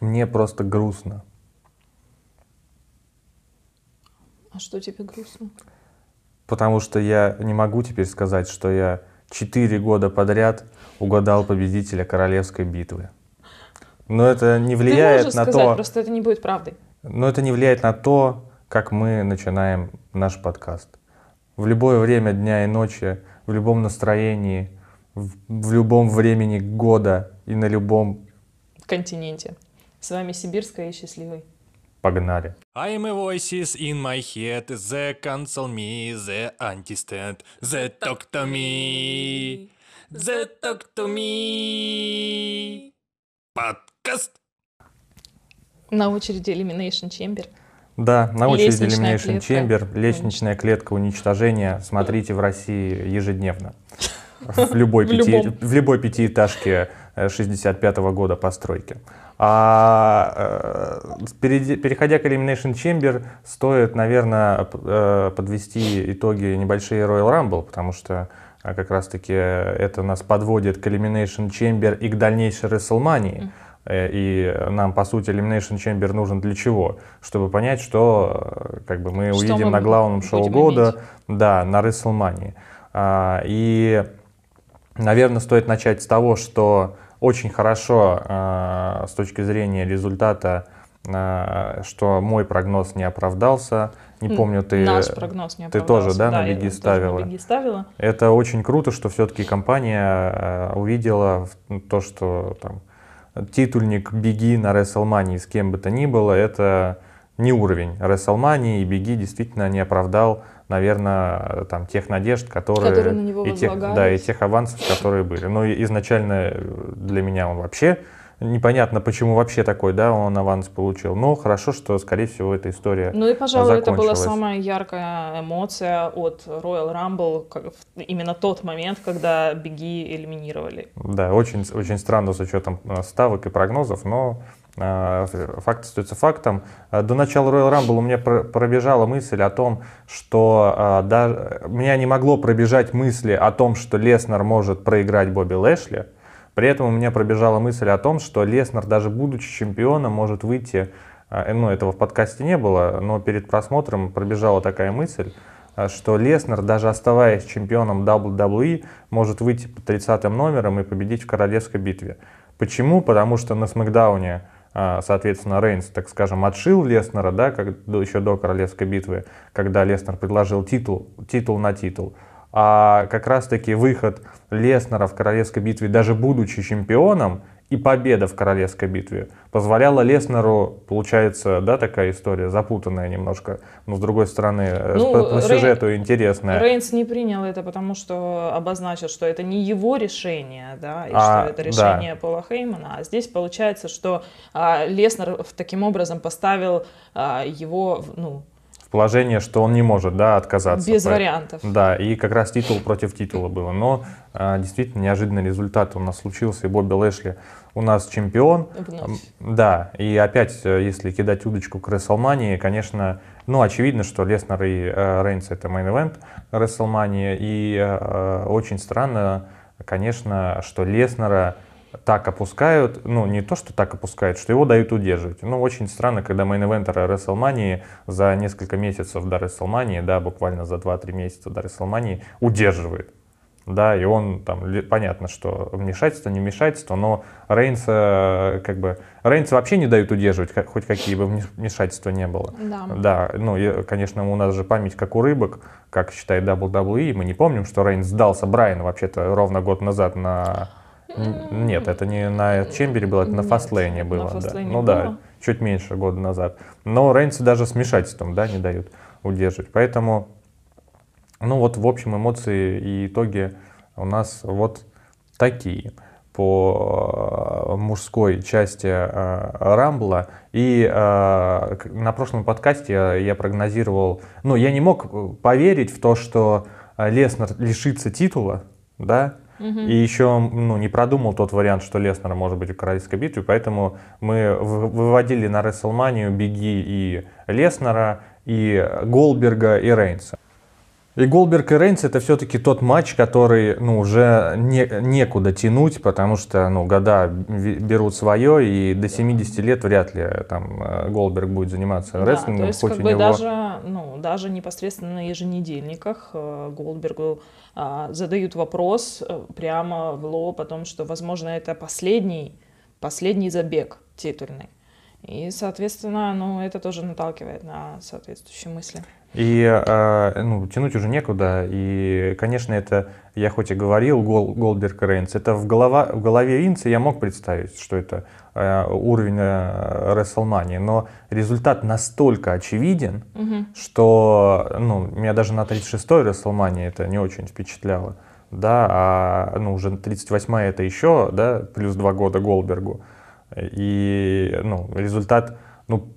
Мне просто грустно. А что тебе грустно? Потому что я не могу теперь сказать, что я четыре года подряд угадал победителя королевской битвы. Но это не влияет Ты можешь на сказать, то, просто это не будет правдой. но это не влияет на то, как мы начинаем наш подкаст. В любое время дня и ночи, в любом настроении, в, в любом времени года и на любом континенте. С вами Сибирская и Счастливый. погнали. I'm a voices in my head, the cancel me, the understand, the talk to me, the talk to me. Подкаст. На очереди Elimination Chamber. Да, на очереди Лестничная Elimination клетка. Chamber, лестничная клетка уничтожения. Смотрите в России ежедневно. В любой, В пяти, любом. в любой пятиэтажке 65 года постройки. А э, переходя к Elimination Chamber, стоит, наверное, подвести итоги небольшие Royal Rumble, потому что э, как раз-таки это нас подводит к Elimination Chamber и к дальнейшей WrestleMania. Э, И нам, по сути, Elimination Chamber нужен для чего? Чтобы понять, что э, как бы мы Что увидим мы на главном шоу года, иметь. да, на WrestleMania. А, И, наверное, стоит начать с того, что очень хорошо а, с точки зрения результата, а, что мой прогноз не оправдался. Не помню, ты... Наш прогноз не ты тоже, оправдался. да, на беги ставила? на беги ставила. Это очень круто, что все-таки компания э, увидела в- то, что там титульник Беги на WrestleMania с кем бы то ни было, это не уровень WrestleMania, и Беги действительно не оправдал, наверное, там тех надежд, которые... Которые на него и тех, да, и тех авансов, которые были. Но и изначально э, для меня он вообще непонятно, почему вообще такой, да, он аванс получил. Но хорошо, что, скорее всего, эта история Ну и, пожалуй, это была самая яркая эмоция от Royal Rumble, как в- именно тот момент, когда беги элиминировали. Да, очень, очень странно с учетом э, ставок и прогнозов, но факт остается фактом. Э, До начала Royal Rumble у меня про- пробежала мысль о том, что э, да, меня не могло пробежать мысли о том, что Леснер может проиграть Бобби Лэшли. При этом у меня пробежала мысль о том, что Леснер, даже будучи чемпионом, может выйти, э, ну этого в подкасте не было, но перед просмотром пробежала такая мысль, что Леснер, даже оставаясь чемпионом WWE, может выйти по 30 номером и победить в королевской битве. Почему? Потому что на Смакдауне, соответственно, Рейнс, так скажем, отшил Леснера, да, как, еще до королевской битвы, когда Леснер предложил титул, титул на титул. А как раз-таки выход Леснера в королевской битве, даже будучи чемпионом, и победа в королевской битве позволяла Леснеру, получается, да, такая история, запутанная немножко, но с другой стороны, э, Ну, по, по сюжету интересная. Рейнс не принял это, потому что обозначил, что это не его решение, да, и А, что это да. решение Пола Хеймана. А здесь получается, что а, Леснер таким образом поставил а, его, ну, положение, что он не может, да, отказаться. без вариантов. Да, и как раз титул против титула было. Но а, действительно неожиданный результат у нас случился, и Бобби Лэшли у нас чемпион. Вновь. Да, и опять, э, если кидать удочку к WrestleMania, конечно, ну, очевидно, что Леснер и э, Рейнс это main event WrestleMania, и э, очень странно, конечно, что Леснера так опускают, ну, не то, что так опускают, что его дают удерживать. Ну, очень странно, когда main eventer а WrestleMania за несколько месяцев до WrestleMania, да, буквально за 2-3 месяца до WrestleMania удерживает. Да, и он там, понятно, что вмешательство, не вмешательство, но Рейнса, э, как бы, Рейнса вообще не дают удерживать, как- хоть какие бы вмеш- вмешательства не было. Да. Да, ну, и, конечно, у нас же память как у рыбок, как считает WWE, мы не помним, что Рейнс сдался Брайану вообще-то ровно год назад на... Нет, это не на Чембере было, это на Фастлейне на было. да. Фастлейне Ну да, чуть меньше года назад. Но Рейнса даже с вмешательством, да, не дают удерживать. Поэтому, ну вот, в общем, эмоции и итоги у нас вот такие по э, мужской части э, Рамбла. И э, на прошлом подкасте я, я прогнозировал, ну, я не мог э, поверить в то, что э, Леснер лишится титула, да, И еще ну, не продумал тот вариант, что Леснер может быть в королевской битве, поэтому мы выводили на Рестлманию Беги и Леснера, и Голберга, и Рейнса. И Голдберг и Рейнс это все-таки тот матч, который ну, уже не, некуда тянуть, потому что ну, года берут свое, и до 70 лет вряд ли там э, Голдберг будет заниматься Да, рестлингом, то есть хоть как бы него... даже, ну, даже непосредственно на еженедельниках э, Голдбергу а, задают вопрос э, прямо в лоб о том, что, возможно, это последний, последний забег титульный. И, соответственно, ну, это тоже наталкивает на соответствующие мысли. И э, ну, тянуть уже некуда. И, конечно, это, я хоть и говорил, Гол, Голдберг Рейнс, это в, голова, в голове Винца я мог представить, что это э, уровень э, WrestleMania, но результат настолько очевиден, Мгм. что ну, меня даже на 36-й WrestleMania это не очень впечатляло. Да, а ну, уже 38-я это еще, да, плюс два года Голдбергу. И ну, результат, ну,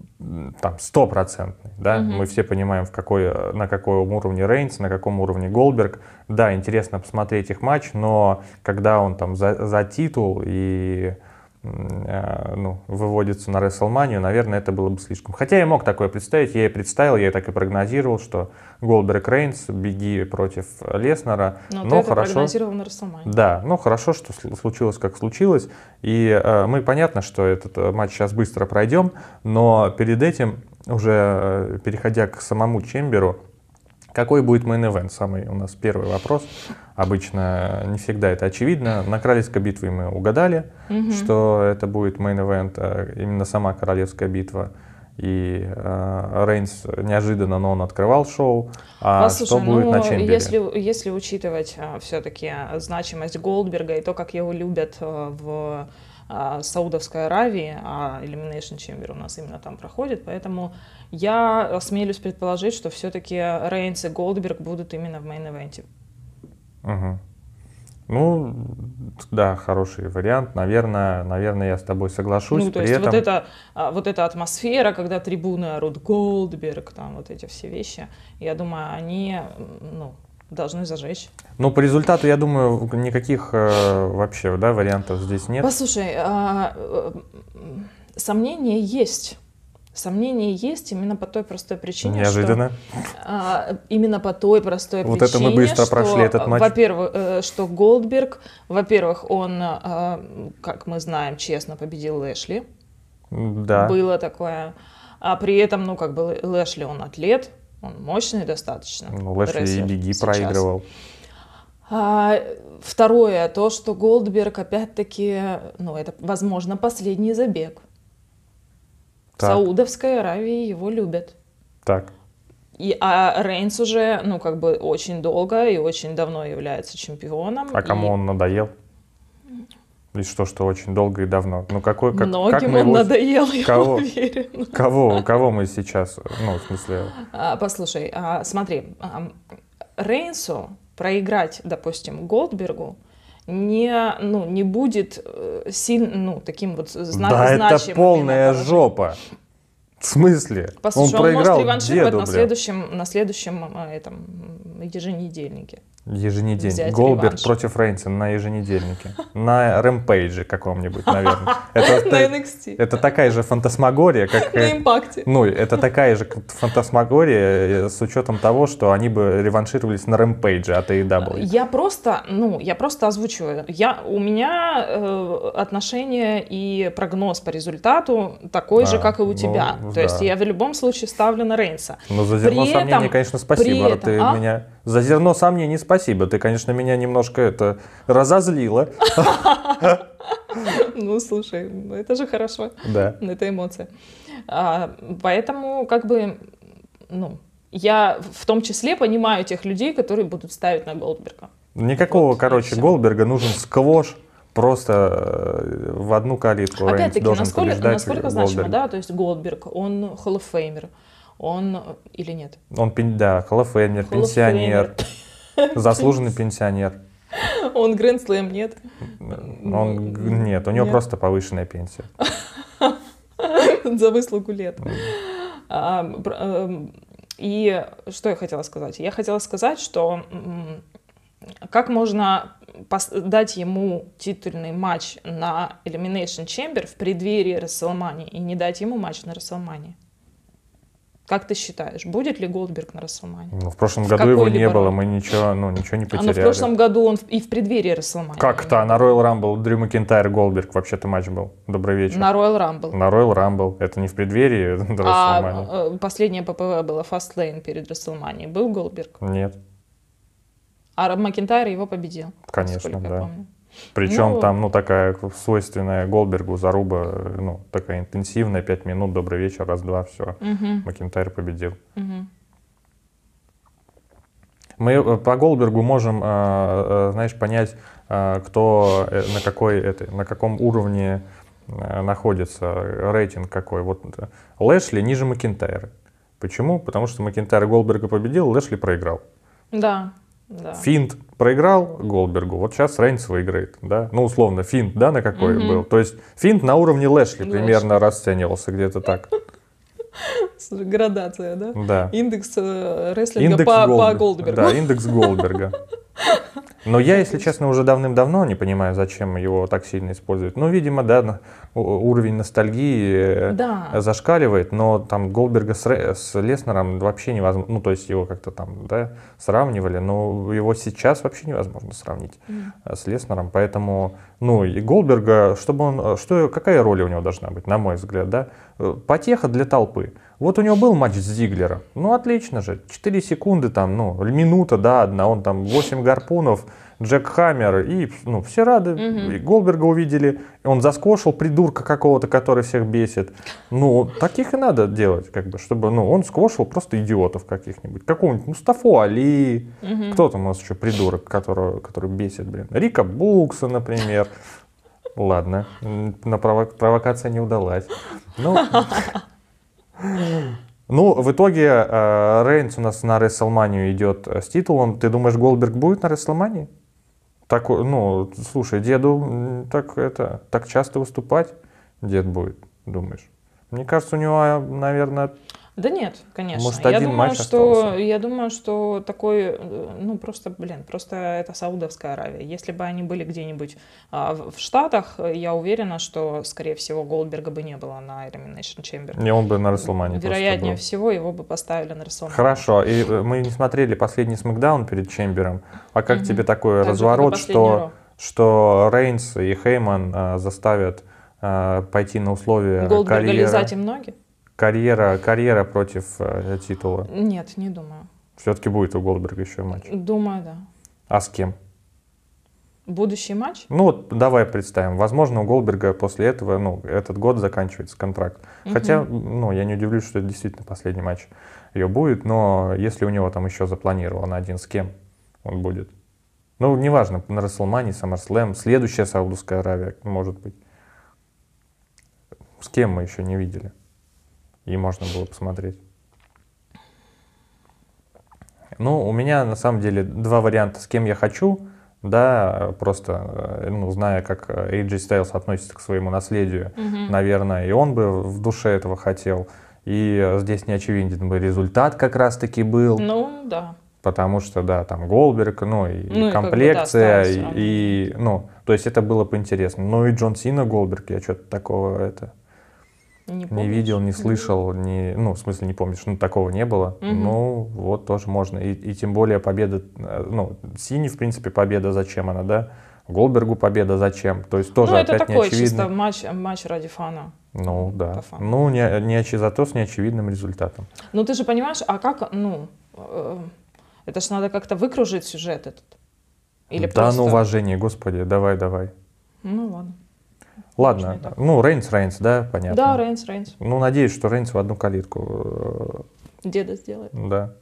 там, стопроцентный, да, Мгм. мы все понимаем, в какой, на каком уровне Рейнс, на каком уровне Голдберг. Да, интересно посмотреть их матч, но когда он там за, за титул и ну, выводится на WrestleMania, наверное, это было бы слишком. Хотя я мог такое представить, я и представил, я так и прогнозировал, что Голдберг Рейнс, беги против Леснера, Но но ты это хорошо. прогнозировал на WrestleMania. Да, ну хорошо, что сл- случилось, как случилось. И э, мы понятно, что этот э, матч сейчас быстро пройдем, но перед этим, уже переходя к самому Chamber у, какой будет main event? Самый у нас первый вопрос. Обычно не всегда это очевидно. На королевской битве мы угадали, Мгм. что это будет main event, э, именно сама королевская битва. И э, Рейнс неожиданно, но он открывал шоу. А Послушай, что будет ну, на Chamber е? если, если учитывать все-таки значимость Голдберга и то, как его любят а, в а, Саудовской Аравии, а Elimination Chamber у нас именно там проходит, поэтому я осмелюсь предположить, что все-таки Рейнс и Голдберг будут именно в main event е. Мгм. Ну, да, хороший вариант. Наверное, наверное, я с тобой соглашусь. Ну, то При есть этом, вот, это, а, вот эта атмосфера, когда трибуны орут Голдберг, там вот эти все вещи, я думаю, они ну, должны зажечь. ну, по результату, я думаю, никаких э, вообще, да, вариантов здесь нет. Послушай, а, э, м, сомнения есть. Сомнения есть именно по той простой причине, Неожиданно. что а, именно по той простой Вот причине, это мы быстро что, прошли этот матч. Во-первых, э, что Голдберг, во-первых, он, а, как мы знаем, честно победил Лэшли. Да. Было такое. А при этом, ну, как бы Лэ- Лэшли, он атлет, он мощный достаточно. Ну, Лэшли и Биги сейчас. проигрывал. А, второе, то, что Голдберг, опять-таки, ну, это, возможно, последний забег. В Так. Саудовской Аравии его любят. Так. И, а Рейнс уже, ну, как бы очень долго и очень давно является чемпионом. А кому и он надоел? И что, что очень долго и давно? Ну, какой, как, Многим как мы он его... надоел, я Кого? уверена. Кого, кого мы сейчас, ну, в смысле, А, послушай, а, смотри, а, Рейнсу проиграть, допустим, Голдбергу не, ну, не будет э, сильно, ну, таким вот зна- да это значимым полная именно жопа. В смысле? Послушай, он, он проиграл может реваншировать деду, на следующем, на следующем э, этом еженедельнике. Еженедельник. Взять Голберг реванш. против Рейнса на еженедельнике. На Рэмпейдже каком-нибудь, наверное. Это, На NXT. это такая же фантасмагория, как... На импакте. Ну, это такая же фантасмагория э, с учетом того, что они бы реваншировались на Рэмпейдже от AEW. Я просто, ну, я просто озвучиваю. Я, у меня э, отношение и прогноз по результату такой же, А, как и у ну, тебя. То есть я в любом случае ставлю на Рейнса. Ну, за зерно При сомнений, этом- конечно, спасибо. этом, Ты а? меня... За зерно сомнений спасибо. Ты, конечно, меня немножко это разозлила. Ну, слушай, это же хорошо. Да. Это эмоция. А, поэтому, как бы, ну, я в том числе понимаю тех людей, которые будут ставить на Голдберга. Никакого, Вот, короче. Голдберга нужен сквош. Просто э, в одну калитку Опять-таки, насколько, насколько значимо, да, то есть Голдберг, он Famer, он э, или нет? Он, да, холофеймер, пенсионер, заслуженный пенсионер. Он Грэнд Слэм, нет? Он, нет, у него Нет. просто повышенная пенсия. За выслугу лет. А, эм, И что я хотела сказать? Я хотела сказать, что как можно дать ему титульный матч на Elimination Chamber в преддверии WrestleMania и не дать ему матч на WrestleMania? Как ты считаешь, будет ли Голдберг на Расселмане? Ну, в прошлом В году его не какой-либо было, мы ничего, ну, ничего не А, ну, потеряли. в прошлом году он и в преддверии Расселмани. Как-то на Royal Rumble Дрю Макинтайр Голдберг вообще-то матч был. Добрый вечер. На Royal Rumble. На Royal Rumble. Это не в преддверии А WrestleMania. э, последнее ППВ было Fastlane перед Расселмани. Был Голдберг. Нет, А Макентайр его победил. конечно, насколько я да. помню. Причем Ну- там, ну, такая свойственная Голдбергу заруба, э, ну, такая интенсивная, 5 минут, добрый вечер, раз-два, все. Мгм, Макинтайр победил. мгм. Мы э, по Голдбергу можем, э, знаешь, понять, кто на какой это, на каком уровне находится рейтинг какой. Вот Лэшли ниже Макинтайра. Почему? Потому что Макинтайр Голдберга победил, Лэшли проиграл. Да, да. Финт проиграл Голдбергу, вот сейчас Рейнс выиграет, да? Ну, условно, финт, да, на какой Мгм. был? То есть финт на уровне Лэшли Лэшли. примерно расценивался где-то так. Градация, да? Да. Индекс э, рестлинга Индекс по. Голдбергу. Да, индекс Голдберга. Но я, если честно, уже давным-давно не понимаю, зачем его так сильно используют. Ну, видимо, да, уровень ностальгии э, Да. зашкаливает, но там Голдберга с, Ре- с Леснером вообще невозможно, ну, то есть его как-то там, да, сравнивали, но его сейчас вообще невозможно сравнить э, с Леснером, поэтому, ну, и Голдберга, чтобы он, э, что, какая роль у него должна быть, на мой взгляд, да, потеха для толпы. Вот у него был матч с Зиглером, ну, отлично же, 4 секунды там, ну, минута, да, одна, он там 8 гарпунов, Джек Хаммер, и, ну, все рады, Мгм. и Голдберга увидели, и он заскошил придурка какого-то, который всех бесит. Ну, таких и надо делать, как бы, чтобы, ну, он сквошил просто идиотов каких-нибудь, какого-нибудь Мустафу Али, Мгм. кто там у нас еще придурок, которого, который бесит, блин? Рика Букса, например. Ладно, на прово- провокация не удалась. Ну, ну, в итоге э, Рейнс у нас на Рестлманию идет э, с титулом. Ты думаешь, Голдберг будет на Рестлмании? Так, ну, слушай, деду так это так часто выступать дед будет, думаешь? Мне кажется, у него, наверное, Да нет, конечно. Может, я один думаю, матч что остался. я думаю, что такой, э, ну просто, блин, просто это Саудовская Аравия. Если бы они были где-нибудь а, в Штатах, я уверена, что, скорее всего, Голдберга бы не было на Elimination Chamber. не он бы на просто Вероятнее всего, его бы поставили на Расселмане. Хорошо, и э, мы не смотрели последний смакдаун перед Чембером. А как Мгм. тебе такой Так же, разворот, последний что, Ро. что Рейнс и Хейман э, заставят э, пойти на условия Голдберга карьера, лизать им ноги? Карьера, карьера против э, титула? Нет, не думаю. Все-таки будет у Голдберга еще матч. Думаю, да. А с кем? Будущий матч? Ну вот давай представим. Возможно, у Голдберга после этого, ну, этот год заканчивается контракт. Хотя, ну, я не удивлюсь, что это действительно последний матч ее будет, но если у него там еще запланирован один, с кем он будет? Ну, неважно, на Расселмане, SummerSlam, следующая Саудовская Аравия, может быть. С кем мы еще не видели? И можно было посмотреть. Ну, у меня на самом деле два варианта, с кем я хочу, да, просто, э, ну, зная, как э, AJ Styles относится к своему наследию, Мгм. наверное, и он бы в душе этого хотел. И э, здесь не очевиден бы результат как раз-таки был, Ну, да. потому что, да, там Голдберг, ну, и, Ну, и как бы, да, комплекция, и, и, ну, то есть это было бы интересно. Ну, и Джон Сина Голдберг, я что-то такого, это, Не, не помнишь? видел, не слышал, не, ну, в смысле, не помнишь, ну, такого не было. Мгм. Ну, вот тоже можно. И, и тем более победа, э, ну, Сине, в принципе, победа, зачем она, да? Голдбергу победа, зачем? То есть тоже ну, это опять такой неочевидно. чисто матч, матч ради фана. Ну, да. Ну, не, не очи- зато с неочевидным результатом. Ну, ты же понимаешь, а как, ну, э, это ж надо как-то выкружить сюжет этот. Или да, просто... ну, уважение, господи, давай, давай. Ну, ладно. Ладно, ну, Рейнс, Рейнс, да, понятно. Да, Рейнс, Рейнс. Ну, надеюсь, что Рейнс в одну калитку, Деда сделает. э, да.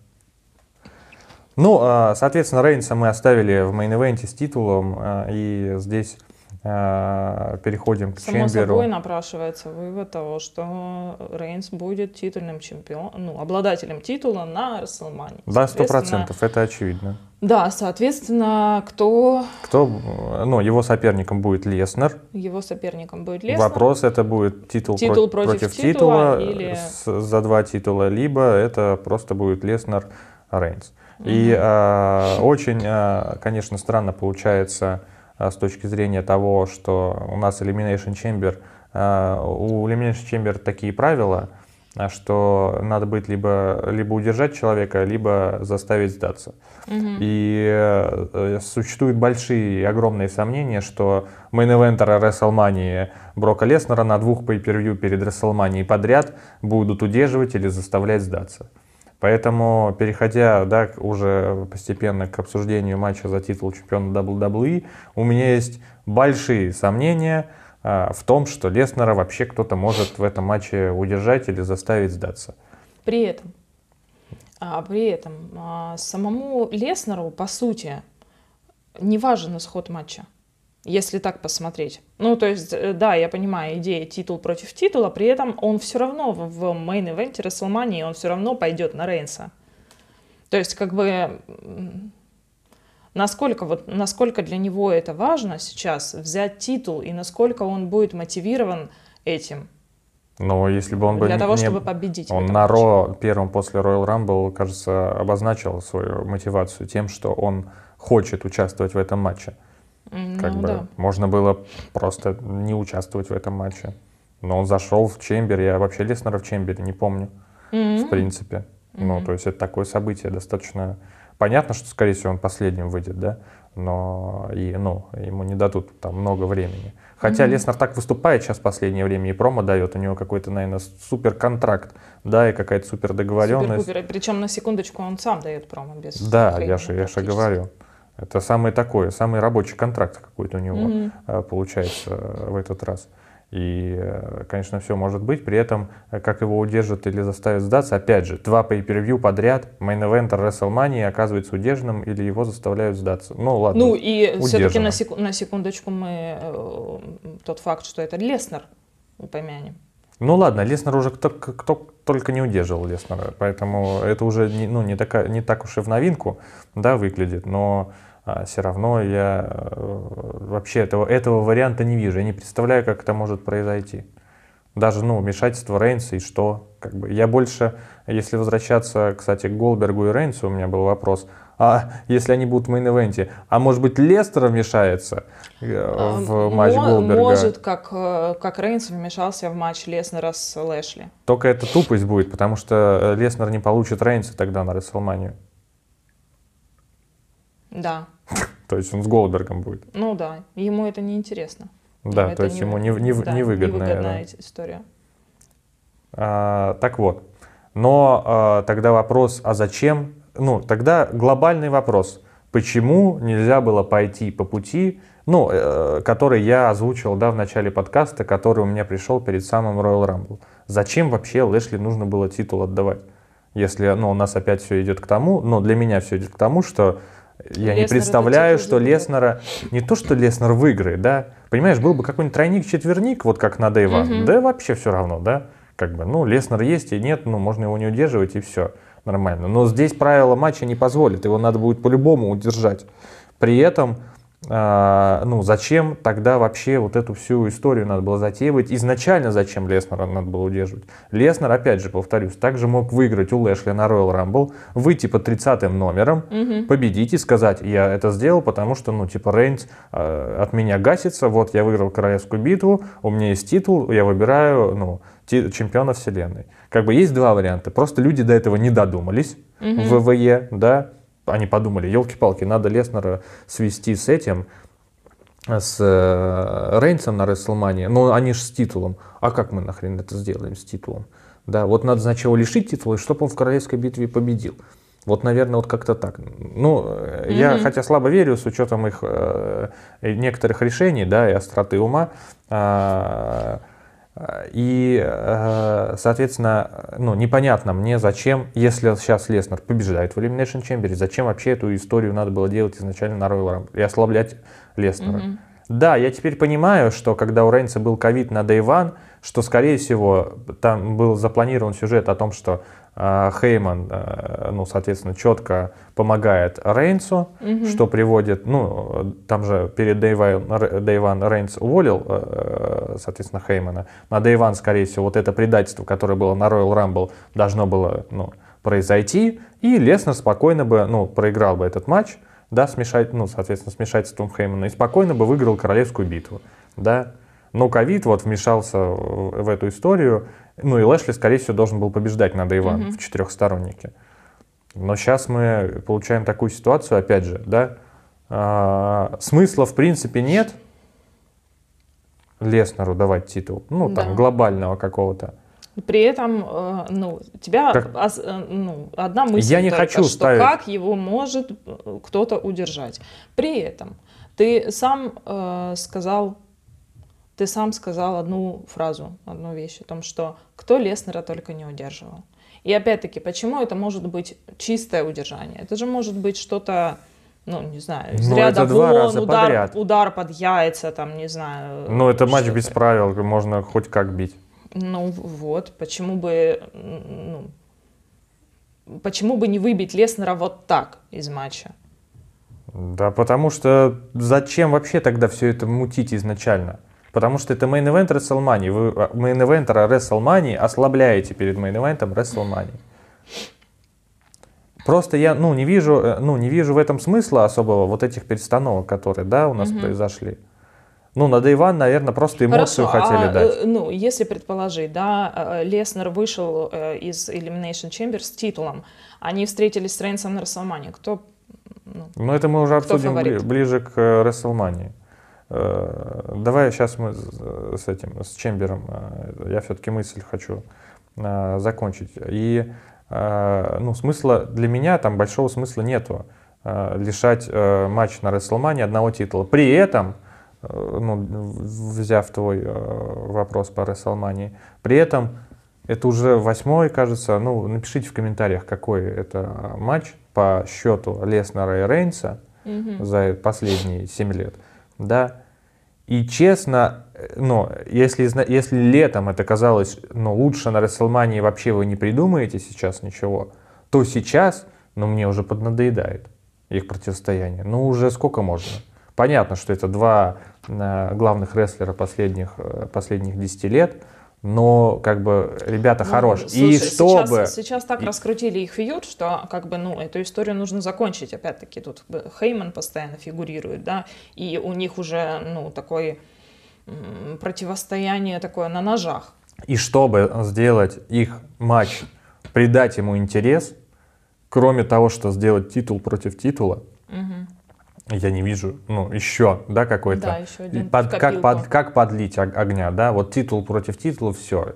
Ну, а, соответственно, Рейнса мы оставили в main event е с титулом, а, и здесь переходим к Само Чемберу. собой напрашивается вывод того, что Рейнс будет титульным чемпионом, ну, обладателем титула на Расселмане. Да, сто процентов, это очевидно. Да, соответственно, кто Кто, э, ну, его соперником будет Леснер. его соперником будет Леснар? Вопрос это будет титул, Титул про- против против, титула титула, или- с- за два титула, либо это просто будет Леснер Рейнс. И а, очень, а, конечно, странно получается с точки зрения того, что у нас Elimination Chamber, а, у Elimination Chamber такие правила, а, что надо быть либо, либо удержать человека, либо заставить сдаться. Мгм. И э, существуют большие и огромные сомнения, что main eventer а WrestleMania Брока Леснера на двух pay-per-view перед WrestleMania подряд будут удерживать или заставлять сдаться. Поэтому, переходя да, уже постепенно к обсуждению матча за титул чемпиона WWE, у меня есть большие сомнения а, в том, что Леснера вообще кто-то может в этом матче удержать или заставить сдаться. При этом, а, при этом а, самому Леснеру, по сути, не важен исход матча, если так посмотреть. Ну, то есть, э, да, я понимаю, идея титул против титула, при этом он все равно в, main event е WrestleMania, он все равно пойдет на Рейнса. То есть, как бы, насколько, вот, насколько для него это важно сейчас, взять титул, и насколько он будет мотивирован этим, Но если бы он бы для того, не- чтобы победить. Он на. Ро первым после Royal Rumble, кажется, обозначил свою мотивацию тем, что он хочет участвовать в этом матче. М, Как ну бы да. можно было просто не участвовать в этом матче. Но он зашел в Чембер, я вообще Леснера в Чембере не помню, в М. принципе. Ну, Мгм. то есть это такое событие достаточно... Понятно, что, скорее всего, он последним выйдет, да? Но и, ну, ему не дадут там много времени. Хотя Мгм. Леснер так выступает сейчас в последнее время и промо дает, у него какой-то, наверное, супер контракт, да, и какая-то супер договоренность. Супер-пупер. Причем на секундочку он сам дает промо без Да, я же, я же говорю. Это самый такой, самый рабочий контракт какой-то у него э, получается э, в этот раз. И, э, конечно, все может быть. При этом, как его удержат или заставят сдаться, опять же, два pay-per-view подряд, main eventer WrestleMania оказывается удержанным или его заставляют сдаться. Ну, ладно. Ну и все-таки на, секу- на секундочку мы э, тот факт, что это Леснер, упомянем. Ну ладно, Леснер уже кто, кто только не удерживал Леснера, поэтому это уже не, ну, не, такая, не так уж и в новинку да, выглядит, но все равно я э, вообще этого, этого варианта не вижу, я не представляю, как это может произойти. Даже, ну, вмешательство Рейнса и что? Как бы, я больше, если возвращаться, кстати, к Голдбергу и Рейнсу, у меня был вопрос, а если они будут в main event е, а может быть Леснер вмешается э, в А, матч мо- Голберга? Может, как, э, как Рейнс вмешался в матч Леснера с Лэшли. Только это тупость будет, потому что Леснер не получит Рейнса тогда на Рестлманию. Да, То есть он с Голдбергом будет. ну да, ему это не интересно. Да, то есть ему не, не, да, невыгодная, невыгодная да. история. А, так вот. Но а, тогда вопрос, а зачем? Ну, тогда глобальный вопрос. Почему нельзя было пойти по пути, ну, э, который я озвучил, да, в начале подкаста, который у меня пришел перед самым Royal Rumble. Зачем вообще Лэшли нужно было титул отдавать? Если, ну, у нас опять все идет к тому, но для меня все идет к тому, что я не Леснер представляю, что. Леснера, не то, что Леснер выиграет, да, понимаешь, был бы какой-нибудь тройник-четверник, вот как на One, Мгм. да вообще все равно, да, как бы, ну, Леснер есть и нет, ну, можно его не удерживать и все, нормально. Но здесь правила матча не позволят, его надо будет по-любому удержать. При этом, ну, зачем тогда вообще вот эту всю историю надо было затеивать? Изначально зачем Леснера надо было удерживать? Леснер, опять же, повторюсь, также мог выиграть у Лэшли на Royal Rumble, выйти под 30 номером, Мгм. победить и сказать, я это сделал, потому что, ну, типа, Рейнс э, от меня гасится, вот я выиграл королевскую битву, у меня есть титул, я выбираю, ну, чемпиона вселенной. Как бы есть два варианта, просто люди до этого не додумались Мгм. в ВВЕ, да, они подумали, елки-палки, надо Леснера свести с этим, с э, Рейнсом на Рестлмане, но они же с титулом. А как мы нахрен это сделаем с титулом? Да, вот надо сначала лишить титула, и чтобы он в королевской битве победил. Вот, наверное, вот как-то так. Ну, э, я хотя слабо верю с учетом их э, некоторых решений, да, и остроты ума. а, и, э, соответственно, ну, непонятно мне, зачем, если сейчас Леснер побеждает в Elimination Chamber, зачем вообще эту историю надо было делать изначально на Royal Rumble и ослаблять Леснера. Мгм. Да, я теперь понимаю, что когда у Рейнса был ковид на Day One, что, скорее всего, там был запланирован сюжет о том, что Хейман, э, ну, соответственно, четко помогает Рейнсу, Мгм. что приводит, ну, там же перед Day One Рейнс уволил, э, соответственно, Хеймана. На One, скорее всего, вот это предательство, которое было на Royal Rumble, должно было, ну, произойти, и Леснер спокойно бы, ну, проиграл бы этот матч, да, смешать, ну, соответственно, с вмешательством Хеймана, и спокойно бы выиграл королевскую битву, да. Но ковид вот вмешался в эту историю, Ну и Лэшли, скорее всего, должен был побеждать над Иван Мгм. в четырехстороннике. Но сейчас мы получаем такую ситуацию, опять же, да, а, смысла в принципе нет Леснеру давать титул, ну там Да. глобального какого-то. При этом, э, ну, у тебя Как- э, ну, одна мысль Я не только, хочу что ставить- как его может э, кто-то удержать. При этом ты сам э, сказал, ты сам сказал одну фразу, одну вещь о том, что кто Леснера только не удерживал. И опять-таки, почему это может быть чистое удержание? Это же может быть что-то, ну, не знаю, из Ну, ряда вон, удар, подряд. удар под яйца, там, не знаю. Ну это матч без правил, можно хоть как бить. Ну вот, почему бы, ну, почему бы не выбить Леснера вот так из матча? Да, потому что зачем вообще тогда все это мутить изначально? Потому что это мейн-эвент WrestleMania. Вы а, мейн-эвентера WrestleMania ослабляете перед мейн-эвентом WrestleMania. Просто я, ну, не вижу, э, ну, не вижу в этом смысла особого вот этих перестановок, которые, да, у нас Мгм. произошли. Ну, на One, наверное, просто эмоцию Хорошо, хотели а, дать. ну, если предположить, да, э, Леснер вышел из Elimination Chamber с титулом, они встретились с Рейнсом на WrestleMania, кто, ну, Но это мы уже обсудим фаворит? ближе к. Э, Давай сейчас мы с этим, с Чембером, э, я все-таки мысль хочу э, закончить. И э, ну, смысла для меня там большого смысла нету э, лишать э, матч на WrestleMania одного титула. При этом, э, ну, взяв твой э, вопрос по WrestleMania, при этом это уже восьмой, кажется. Ну, напишите в комментариях, какой это матч по счету Леснера и Рейнса мгм. за последние 7 лет. Да. И честно, ну, если, если летом это казалось, ну, лучше на Расселмании вообще вы не придумаете сейчас ничего, то сейчас, ну, мне уже поднадоедает их противостояние. Ну, уже сколько можно? Понятно, что это два э, главных рестлера последних, э, последних 10 лет, но как бы ребята Ну, хорошие. слушай, и чтобы... Сейчас, сейчас так и- раскрутили их фьюд, что как бы, ну, эту историю нужно закончить. Опять-таки, тут э, Хейман постоянно фигурирует, да, и у них уже, ну, такое противостояние такое на ножах. И чтобы сделать их матч, придать ему интерес, кроме того, что сделать титул против титула, Мгм. Я не вижу, ну, еще, да, какой-то. Да, еще один под- как, под- как подлить ог- огня, да, вот титул против титула, все.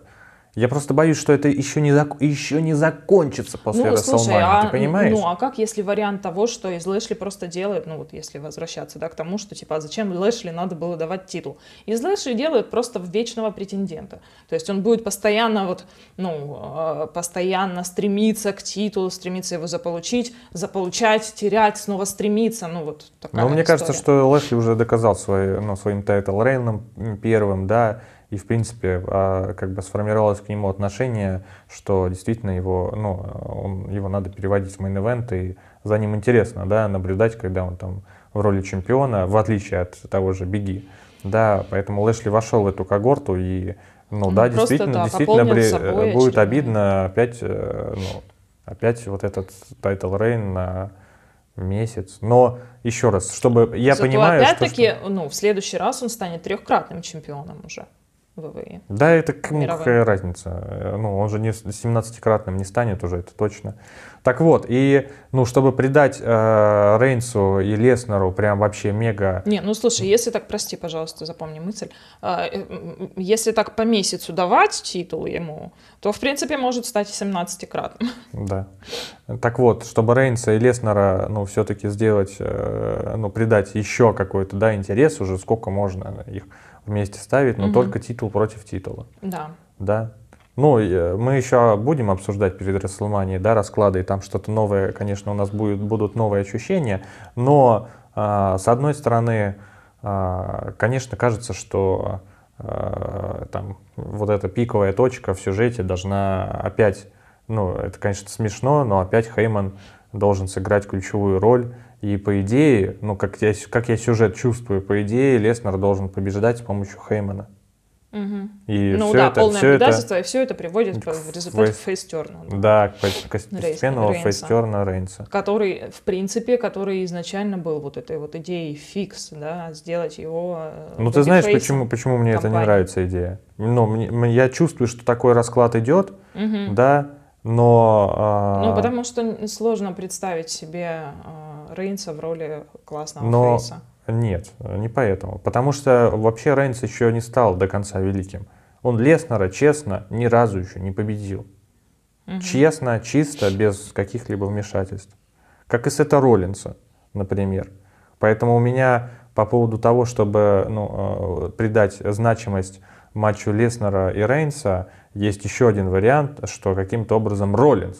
Я просто боюсь, что это еще не, зак- еще не закончится после ну, слушай, а, ты понимаешь? Ну, а как если вариант того, что из Лэшли просто делает, ну вот если возвращаться, да, к тому, что типа, а зачем Лэшли надо было давать титул? Из Лэшли делают просто вечного претендента. То есть он будет постоянно вот, ну, э, постоянно стремиться к титулу, стремиться его заполучить, заполучать, терять, снова стремиться, ну вот такая Но мне кажется, история. что Лэшли уже доказал свой, ну, своим title reign ом первым, да, и в принципе а, как бы сформировалось к нему отношение, что действительно его, ну, он, его надо переводить в мейн-эвент, и за ним интересно, да, наблюдать, когда он там в роли чемпиона, в отличие от того же Биг И, да, поэтому Лэшли вошел в эту когорту и, ну, Ну, да, действительно, да, действительно бри- собой будет очередной. обидно опять, э, ну, опять вот этот title reign на месяц. Но еще раз, чтобы я Зато понимаю, что- опять-таки, ну, в следующий раз он станет трехкратным чемпионом уже WWE. Да, это кому какая разница. Ну, он же не с- 17-кратным не станет уже, это точно. Так вот, и, ну, чтобы придать э, Рейнсу и Леснеру прям вообще мега... Не, ну слушай, если так, прости, пожалуйста, запомни мысль, а, э, если так по месяцу давать титул ему, то в принципе может стать 17-кратным. Да. Так вот, чтобы Рейнса и Леснера, ну, все-таки сделать, э, ну, придать еще какой-то, да, интерес уже, сколько можно их вместе ставить, но Мгм. только титул против титула. Да. Да. Ну, э, мы еще будем обсуждать перед WrestleMania, да, расклады, и там что-то новое, конечно, у нас будет, будут новые ощущения, но, а, с одной стороны, а, конечно, кажется, что а, там вот эта пиковая точка в сюжете должна опять, ну, это, конечно, смешно, но опять Хейман должен сыграть ключевую роль, и по идее, ну, как я, как я сюжет чувствую, по идее, Леснер должен побеждать с помощью Хеймана. Мгм. И ну все да, это, полное все это, предательство, и все это приводит к в результате фейс- фейстерна. да, к пост- постепенного фейстерна Рейнса. Который, в принципе, который изначально был вот этой вот идеей фикс, да, сделать его... э, Ну, ты знаешь, почему, почему мне это не компании. нравится идея? Ну, мне- я чувствую, что такой расклад идет, Мгм. да, но... а, Ну, потому что сложно представить себе э, Рейнса в роли классного Но- фейса. Нет, не поэтому. Потому что вообще Рейнс еще не стал до конца великим. Он Леснера, честно, ни разу еще не победил. Мгм. Честно, чисто, без каких-либо вмешательств. Как и Сета Роллинса, например. Поэтому у меня по поводу того, чтобы ну, э, придать значимость матчу Леснера и Рейнса, есть еще один вариант, что каким-то образом Роллинс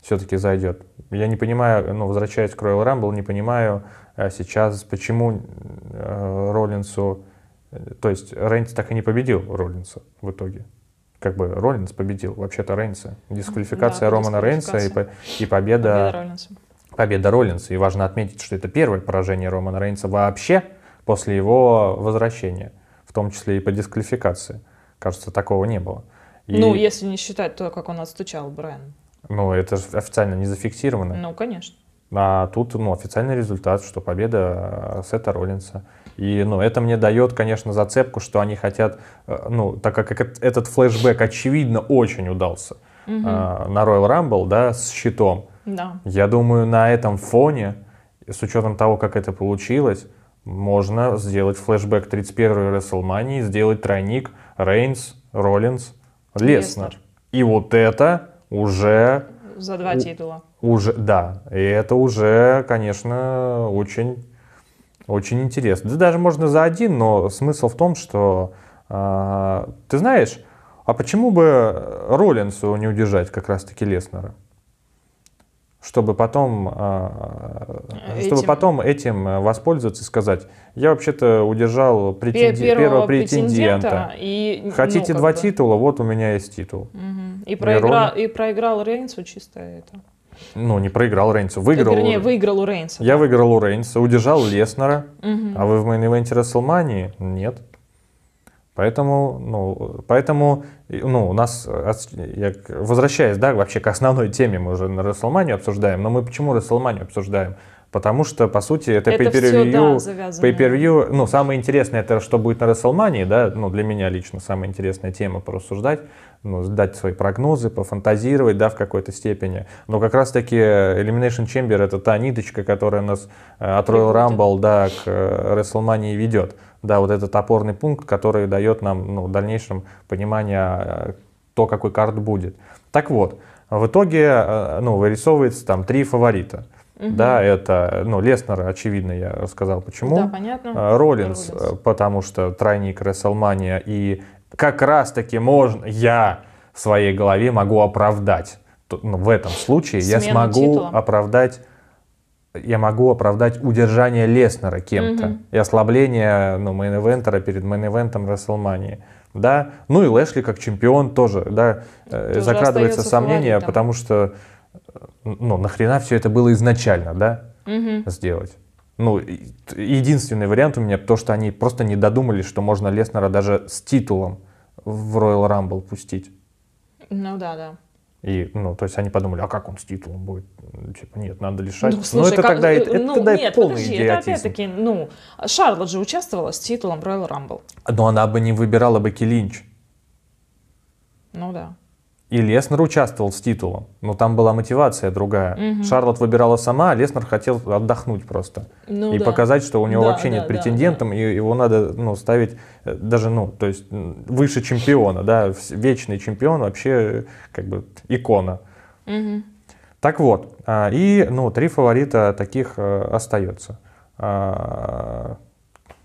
все-таки зайдет. Я не понимаю, ну, возвращаясь к Royal Rumble, не понимаю э, сейчас, почему э, Роллинсу... э, То есть Рейнс так и не победил Роллинса в итоге. Как бы Роллинс победил, вообще-то Рейнса. Дисквалификация Да, Романа Рейнса и, и победа, Победа Роллинса. победа Роллинса. И важно отметить, что это первое поражение Романа Рейнса вообще после его возвращения, том числе и по дисквалификации. Кажется, такого не было. И, Ну, если не считать то, как он отстучал Брайан. ну, это же официально не зафиксировано. Ну, конечно. А тут ну, официальный результат, что победа э, Сета Роллинса. И ну, это мне дает, конечно, зацепку, что они хотят, э, ну, так как эт- этот флешбэк очевидно очень удался э, на Royal Rumble, да, с щитом. Да. Я думаю, на этом фоне, с учетом того, как это получилось, можно сделать флешбэк 31-й WrestleMania, сделать тройник Рейнс, Роллинс, Леснер. И вот это уже За два титула. уже, да, и это уже, конечно, очень, очень интересно. Да даже можно за один, но смысл в том, что а, ты знаешь, а почему бы Роллинсу не удержать как раз-таки Леснера? Чтобы потом, а, чтобы Этим. потом этим воспользоваться и сказать, я вообще-то удержал претенди- первого претендента. И, Хотите ну, два бы, титула, вот у меня есть титул. мгм. И, проигра... И проиграл Рейнсу чисто это. Ну, не проиграл Рейнсу, выиграл. Вернее, выиграл у Рейнса. Я выиграл у Рейнса, удержал Леснера. Мгм. А вы в мейн-ивенте Рестлмании? Нет. Поэтому, ну, поэтому, ну, у нас, э, я возвращаясь, да, вообще к основной теме, мы уже на Рестлманию обсуждаем, но мы почему Рестлманию обсуждаем? Потому что, по сути, это, Это pay-per-view, да, pay-per-view, ну, самое интересное, это что будет на Расселмании, да, ну, для меня лично самая интересная тема порассуждать, ну, дать свои прогнозы, пофантазировать, да, в какой-то степени. Но как раз-таки Elimination Chamber это та ниточка, которая нас э, от Royal. Rumble, да, к э, WrestleMania ведет. Да, вот этот опорный пункт, который дает нам, ну, в дальнейшем понимание, э, то, какой карт будет. Так вот, в итоге, э, ну, вырисовывается там три фаворита. Мгм. Да, это, ну, Леснер, очевидно, я рассказал почему. Да, понятно. Э, Роллинс, Роллинс. потому что тройник WrestleMania, и как раз-таки можно, я в своей голове могу оправдать. Ну, в этом случае я Смену смогу титула. оправдать я могу оправдать удержание Леснера кем-то Мгм. и ослабление ну, мейн-эвентера перед мейн-эвентом WrestleMania. Да? Ну и Лэшли как чемпион тоже, да, э, Тоже закрадывается сомнение, потому что э, ну, нахрена все это было изначально, да? Мгм. сделать. Ну, единственный вариант у меня, то, что они просто не додумались, что можно Леснера даже с титулом в Royal Rumble пустить. Ну да, да. И, ну, то есть они подумали, а как он с титулом будет? Ну, Типа, нет, надо лишать. Ну, слушай, это как- тогда, э, это ну, тогда нет, полный подожди, это идиотизм. опять-таки, ну, Шарлот же участвовала с титулом Royal Rumble. Но она бы не выбирала Бекки Линч. Ну да. И Леснер участвовал с титулом, но там была мотивация другая. Мгм. Шарлот выбирала сама, а Леснер хотел отдохнуть просто. Ну и да. показать, что у него Да, вообще да, нет да, претендентов, и его надо ну, ставить э, даже, ну, то есть выше чемпиона, да, вечный чемпион вообще как бы икона. Мгм. Так вот, а, и, ну, три фаворита таких э, остается. А,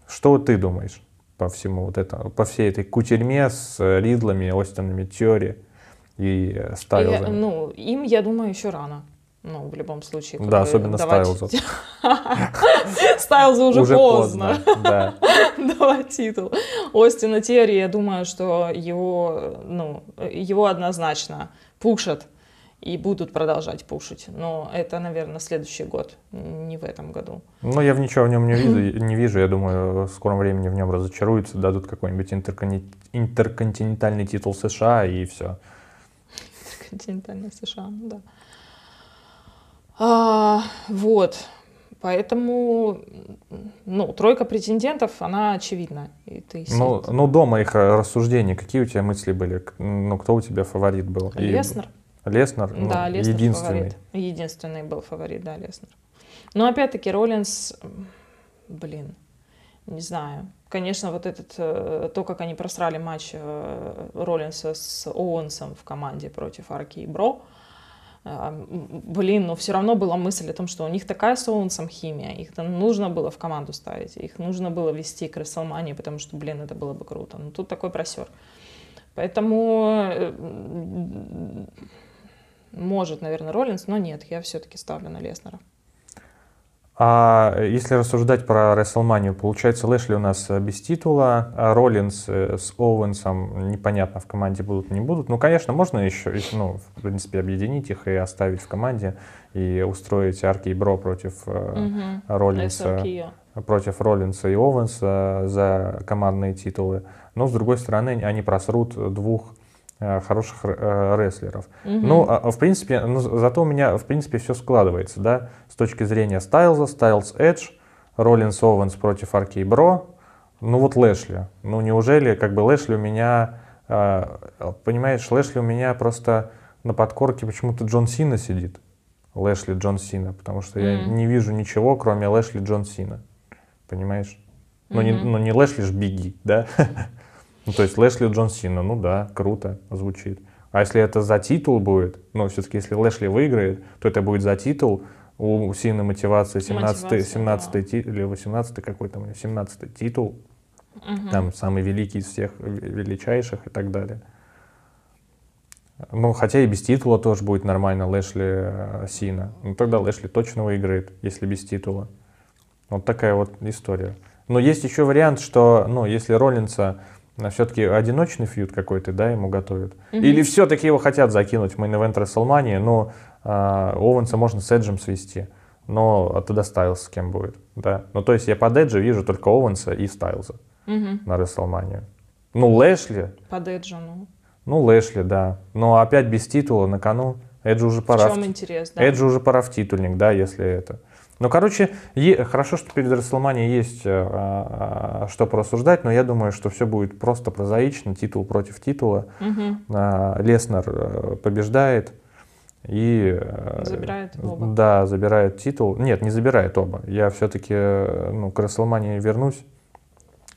Что ты думаешь по всему вот этому, по всей этой кутерьме с э, Ридлами, Остинами, Тьори и Стайлзами? ну, им, я думаю, еще рано. Ну, в любом случае. Да, особенно давать- Стайлзу. Стайлзу уже, поздно. да. давать титул. Остина Терри, я думаю, что его, ну, его однозначно пушат и будут продолжать пушить. Но это, наверное, следующий год, не в этом году. Ну, я в ничего в нем не вижу, не вижу. Я думаю, в скором времени в нем разочаруются, дадут какой-нибудь интеркон- интерконтинентальный титул США и все. Интерконтинентальный США, ну да. А, вот. Поэтому, ну, тройка претендентов, она очевидна. И ты ну, ну, дома их э, рассуждения, какие у тебя мысли были? Ну, кто у тебя фаворит был? И- Леснер. Леснер, ну, да, Леснер единственный. фаворит. Единственный был фаворит, да, Леснер. Но опять-таки Роллинс, блин, не знаю. Конечно, вот этот, э, то, как они просрали матч э, Роллинса с Оуэнсом в команде против Арки и Бро, м, блин, но все равно была мысль о том, что у них такая с Оуэнсом химия, их там нужно было в команду ставить, их нужно было вести к Расселмании, потому что, блин, это было бы круто. Но тут такой просер. Поэтому э, может, наверное, Роллинс, но нет, я все-таки ставлю на Леснера. А если рассуждать про WrestleMania, получается, Лэшли у нас э, без титула, а Роллинс э, с Оуэнсом непонятно в команде будут, не будут. Ну, конечно, можно еще, ну, в принципе, объединить их и оставить в команде и устроить Арки и Бро против э, Роллинса, против Роллинса и Оуэнса за командные титулы. Но, с другой стороны, они просрут двух хороших э, рестлеров. Мгм. Ну, а, в принципе, ну, зато у меня, в принципе, все складывается, да, с точки зрения Стайлза, Стайлз Эдж, Роллинс Оуэнс против Арки и Бро, ну вот Лэшли. Ну неужели, как бы Лэшли у меня, а, понимаешь, Лэшли у меня просто на подкорке почему-то Джон Сина сидит. Лэшли Джон Сина, потому что я Мгм. не вижу ничего, кроме Лэшли Джон Сина. Понимаешь? Ну, не, ну не Лэшли ж Бигги, да? Ну, то есть Лэшли Джон Сина, ну да, круто звучит. А если это за титул будет, ну, все-таки если Лэшли выиграет, то это будет за титул. У Сины мотивация 17 Мотивация, 17 да. ти- или 18 какой-то, у него 17 титул, Мгм. там самый великий из всех ве- величайших и так далее. Ну, хотя и без титула тоже будет нормально Лэшли э, Сина. Ну, тогда Лэшли точно выиграет, если без титула. Вот такая вот история. Но есть еще вариант, что, ну, если Роллинса все-таки одиночный feud какой-то, да, ему готовят. Мгм. Или все-таки его хотят закинуть в мейн-эвент WrestleMania, но а, Оуэнса можно с Эджем свести. Но а тогда Стайлз с кем будет, да. Ну, то есть я под Эджа вижу только Оуэнса и Стайлза Мгм. на WrestleMania. Ну, Лэшли, Под Эджа, ну. ну, Лэшли, да. Но опять без титула на кону. Эджи уже пора. В чем в- интерес, да? Эджи уже пора в титульник, да, если это. Ну, короче, е- хорошо, что перед WrestleMania есть э, а, что порассуждать, но я думаю, что все будет просто прозаично, титул против титула. Мгм. А, Леснер э, побеждает и... э, Забирает оба. Да, забирает титул. Нет, не забирает оба. Я все-таки ну, к WrestleMania вернусь.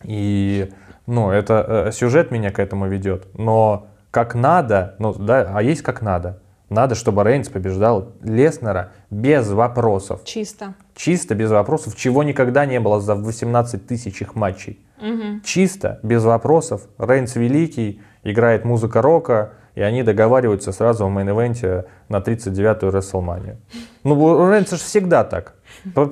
И, ну, это э, сюжет меня к этому ведет. Но как надо, ну, да, а есть как надо. Надо, чтобы Рейнс побеждал Леснера без вопросов. Чисто. Чисто без вопросов, чего никогда не было за 18 тысяч их матчей. Мгм. Чисто, без вопросов. Рейнс великий, играет музыка рока, и они договариваются сразу в мейн-эвенте на 39-ю WrestleMania. Ну, у Рейнса же всегда так.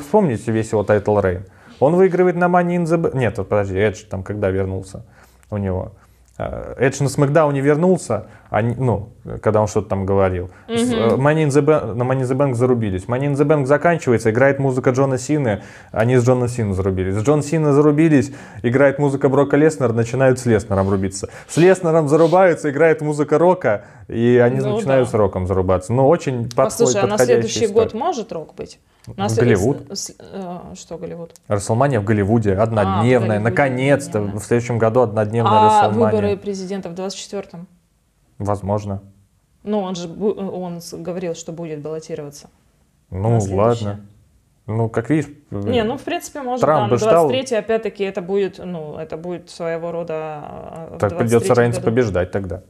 Вспомните весь его title reign. Он выигрывает на Money in the. Нет, подожди, Эдж там когда вернулся у него. Эдж на Смакдауне вернулся, они, ну, когда он что-то там говорил. Money in the Bank- на Money in the Bank зарубились. Money in the Bank заканчивается, играет музыка Джона Сины, они с Джона Сина зарубились. С Джон Сина зарубились, играет музыка Брока Леснера, начинают с Леснером рубиться. С Леснером зарубаются, играет музыка Рока, и они Ну начинают да. с Роком зарубаться. Ну, очень подходит, Послушай, а на следующий история. год может рок быть? На Голливуд. с- с- э, Что Голливуд? Расселмания в Голливуде, однодневная, А, наконец-то, в следующем году однодневная А Расселмания. выборы президента в 24-м? Возможно. Ну, он же он говорил, что будет баллотироваться. Ну, ладно. Ну, как видишь... Не, ну, в принципе, может, Трамп да, ждал. 23 опять-таки, это будет, ну, это будет своего рода... а, Так придется 23-м Рейнс году. побеждать тогда.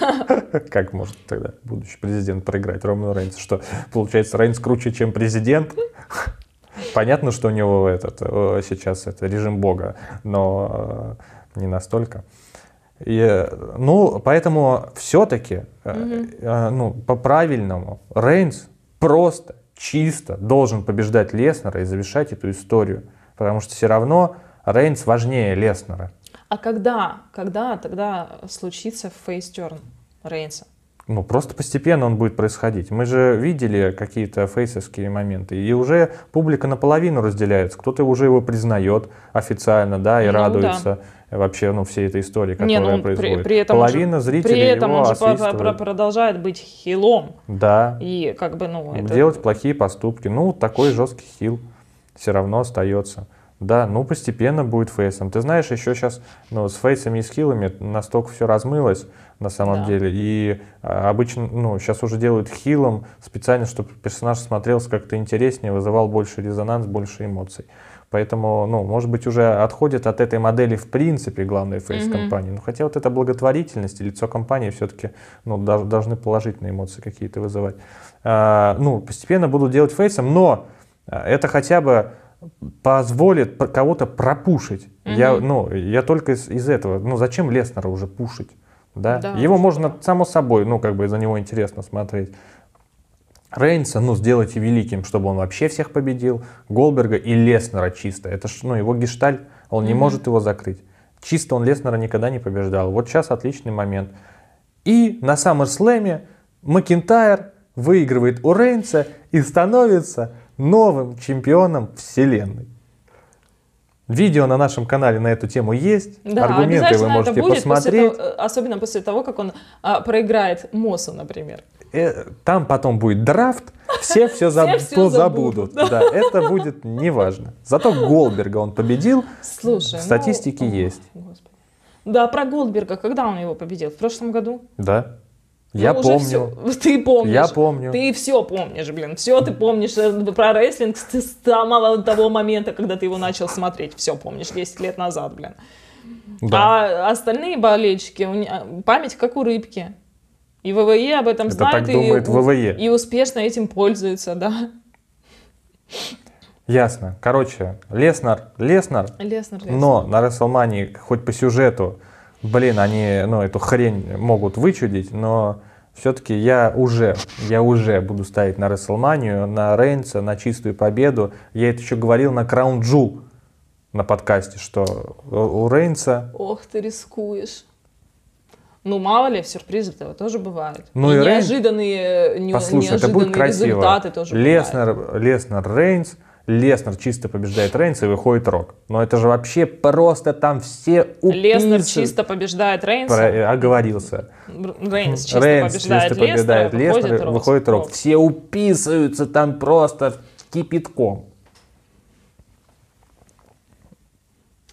Как может тогда будущий президент проиграть Роману Рейнсу? Что, получается, Рейнс круче, чем президент? Понятно, что у него этот э, сейчас это режим бога, но э, не настолько. И, э, ну, поэтому все-таки, ну, по-правильному, Рейнс просто, чисто должен побеждать Леснера и завершать эту историю. Потому что все равно Рейнс важнее Леснера. А когда, когда тогда случится фейстерн Рейнса? Ну, просто постепенно он будет происходить. Мы же видели какие-то фейсовские моменты, и уже публика наполовину разделяется. Кто-то уже его признает официально, да, и Ну, радуется вообще, ну, всей этой истории, которая Не, ну, при, происходит. при этом он же- Половина зрителей при этом его он же по- про- продолжает быть хилом. Да, И как бы, ну, это... делать плохие поступки. Ну, такой жесткий хил все равно остается. Да, ну постепенно будет фейсом. Ты знаешь, еще сейчас ну, с фейсами и с хилами настолько все размылось на самом Да. деле. И а, обычно, ну, сейчас уже делают хилом специально, чтобы персонаж смотрелся как-то интереснее, вызывал больше резонанс, больше эмоций. Поэтому, ну, может быть, уже отходят от этой модели в принципе главной фейс-компании. Ну, хотя вот эта благотворительность и лицо компании все-таки ну, должны положительные эмоции какие-то вызывать. А, ну, постепенно будут делать фейсом, но а, это хотя бы позволит кого-то пропушить. Я, Мгм. ну, я только из, из этого. Ну, зачем Леснера уже пушить? Да? Да, Его можно, само собой, ну, как бы за него интересно смотреть. Рейнса, ну, сделайте великим, чтобы он вообще всех победил. Голберга и Леснера чисто. Это ж, ну, его гештальт, он не может его закрыть. Чисто он Леснера никогда не побеждал. Вот сейчас отличный момент. И на SummerSlam Макинтайр выигрывает у Рейнса и становится новым чемпионом вселенной. Видео на нашем канале на эту тему есть. Да, Аргументы вы можете это будет, после посмотреть. того- э, особенно после того, как он а, проиграет Мосу, например. Э, Там потом будет драфт, все все Все всё позабудут. забудут, Да, это будет неважно. Зато Голберга он победил. Слушай, В ну, статистике ой, есть. Господи. Да, про Голдберга, когда он его победил? В прошлом году? Да. Я Ну, помню. всё. Ты помнишь. Я помню. Ты все помнишь, блин. Все ты помнишь э, про рестлинг с самого того момента, когда ты его начал смотреть. Все помнишь, 10 лет назад, блин. Да. А остальные болельщики, не- память как у рыбки. И ВВЕ об этом Это знает так и, думает у- ВВЕ. и успешно этим пользуется, да. Ясно. Короче, Леснар, Леснар, Леснер, Леснер. но на Расселмании хоть по сюжету, блин, они, ну, эту хрень могут вычудить, но все-таки я уже, я уже буду ставить на Расселманию, на Рейнса, на чистую победу. Я это еще говорил на Краун Джул на подкасте, что у Рейнса Ох, ты рискуешь. Ну, мало ли, сюрпризы-то тоже бывают. Ну и и Рейн- неожиданные, не- Послушай, это будет неожиданные красиво. результаты тоже бывают. Леснер, Леснер, Рейнс, Леснер чисто побеждает Рейнса и выходит Рок. Но это же вообще просто там все Леснер уписывают. чисто побеждает Рейнса. Про- э, оговорился. Рейнс чисто Рейнс побеждает чисто побеждает Леснера, Леснер, выходит Рок. выходит Рок. Все уписываются там просто кипятком.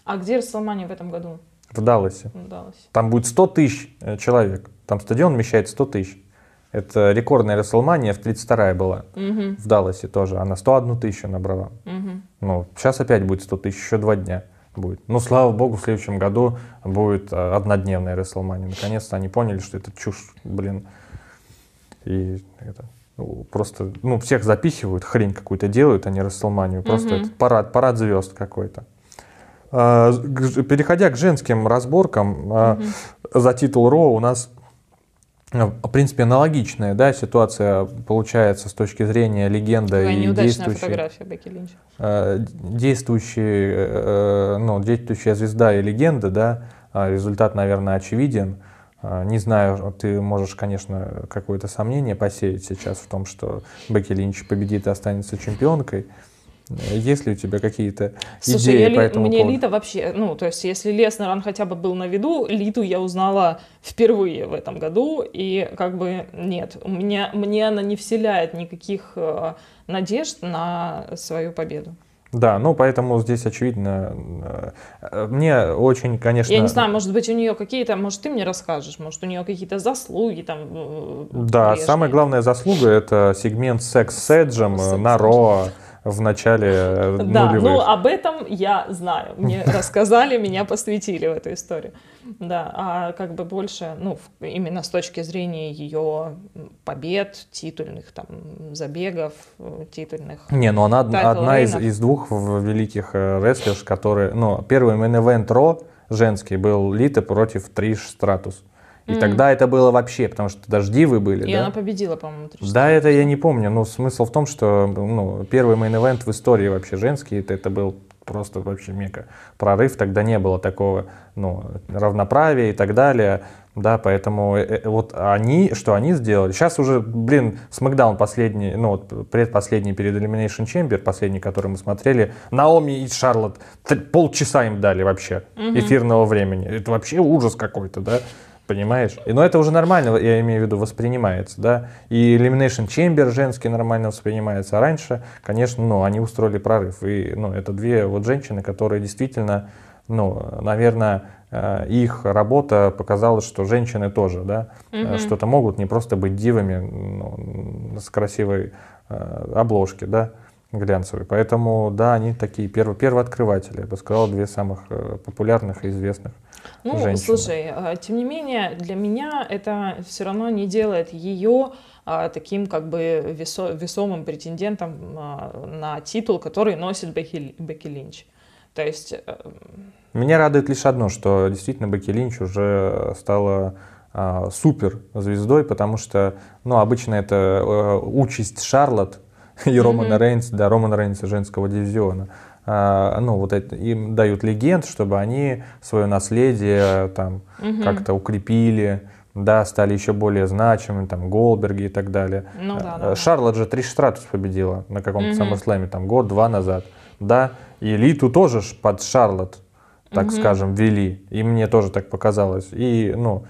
А где Расселмания в этом году? В Далласе. в Далласе? Там будет 100 тысяч э, человек. Там стадион вмещает 100 тысяч. Это рекордная Расселмания, в 32-я была. Мгм, В Далласе тоже. Она 101 тысячу набрала. мгм. Ну, сейчас опять будет 100 тысяч, еще два дня будет. Ну, слава богу, в следующем году будет а, однодневная Расселмания. Наконец-то они поняли, что это чушь, блин. И это, ну, просто, ну, всех запихивают, хрень какую-то делают, а не Расселманию. Просто Мгм. это парад, парад звезд какой-то. А, переходя к женским разборкам, а, Мгм. за титул Ро у нас а, в принципе аналогичная да, ситуация получается с точки зрения легенды Какая и действующей фотография Бекки Линч. э, действующий, э, ну, действующая звезда и легенда, да, а результат, наверное, очевиден. Не знаю, ты можешь, конечно, какое-то сомнение посеять сейчас в том, что Бекки Линч победит и останется чемпионкой. Есть ли у тебя какие-то Слушай, идеи я по этому мне поводу? Лита вообще, ну, то есть, если Леснер, он хотя бы был на виду, Литу я узнала впервые в этом году, и как бы нет, у меня, мне она не вселяет никаких э, надежд на свою победу. Да, ну поэтому здесь очевидно. э, Мне очень, конечно... Я не знаю, может быть, у нее какие-то, может, ты мне расскажешь, может, у нее какие-то заслуги там. э, Да, прежние. самая главная заслуга это сегмент секс с Эджем на. Ро в начале э, Да, нулевых. ну об этом я знаю. Мне рассказали, меня посвятили в эту историю. Да, а как бы больше, ну, именно с точки зрения ее побед, титульных там забегов, э, титульных. Не, ну она одна из, из двух великих э, рестлерш, которые... Ну, первый мейн-эвент Raw женский был Лита против Триш Стратус. И Мгм. тогда это было вообще, потому что до ж дивы были, И да? она победила, по-моему, три Да, это я не помню, но смысл в том, что ну, первый мейн-эвент в истории вообще женский, это, это был просто вообще мега прорыв, тогда не было такого ну, равноправия и так далее. Да, поэтому э, э, вот они, что они сделали, сейчас уже, блин, Смакдаун последний, ну вот предпоследний перед Elimination Chamber, последний, который мы смотрели, Наоми и Шарлотт, полчаса им дали вообще эфирного времени. Это вообще ужас какой-то, да, понимаешь? И, но это уже нормально, я имею в виду, воспринимается, да, и Elimination Chamber женский нормально воспринимается, а раньше, конечно, ну, они устроили прорыв, и, ну, это две вот женщины, которые действительно, ну, наверное, э, их работа показала, что женщины тоже, да, Мгм. что-то могут не просто быть дивами ну, с красивой э, обложки, да, глянцевой. Поэтому, да, они такие перво- первооткрыватели, я бы сказал, две самых э, популярных и известных. Ну, женщины. слушай, а, тем не менее, для меня это все равно не делает ее а, таким как бы весо- весомым претендентом а, на титул, который носит Бекки, Ли- Бекки Линч. То есть, э, Меня радует лишь одно, что действительно Бекки Линч уже стала а, супер звездой, потому что, ну, обычно это э, участь Шарлотт и. Романа Рейнса, да, Романа Рейнса женского дивизиона. А, ну, вот это, им дают легенд, чтобы они свое наследие там мгм. как-то укрепили, да, стали еще более значимыми, там, Голберги и так далее. Ну да, Э, да, да. Шарлотт же Триш Стратус победила на каком-то Мгм. SummerSlam, там, год-два назад, да, и Элиту тоже под Шарлотт, так Мгм. скажем, вели, и мне тоже так показалось, и, ну,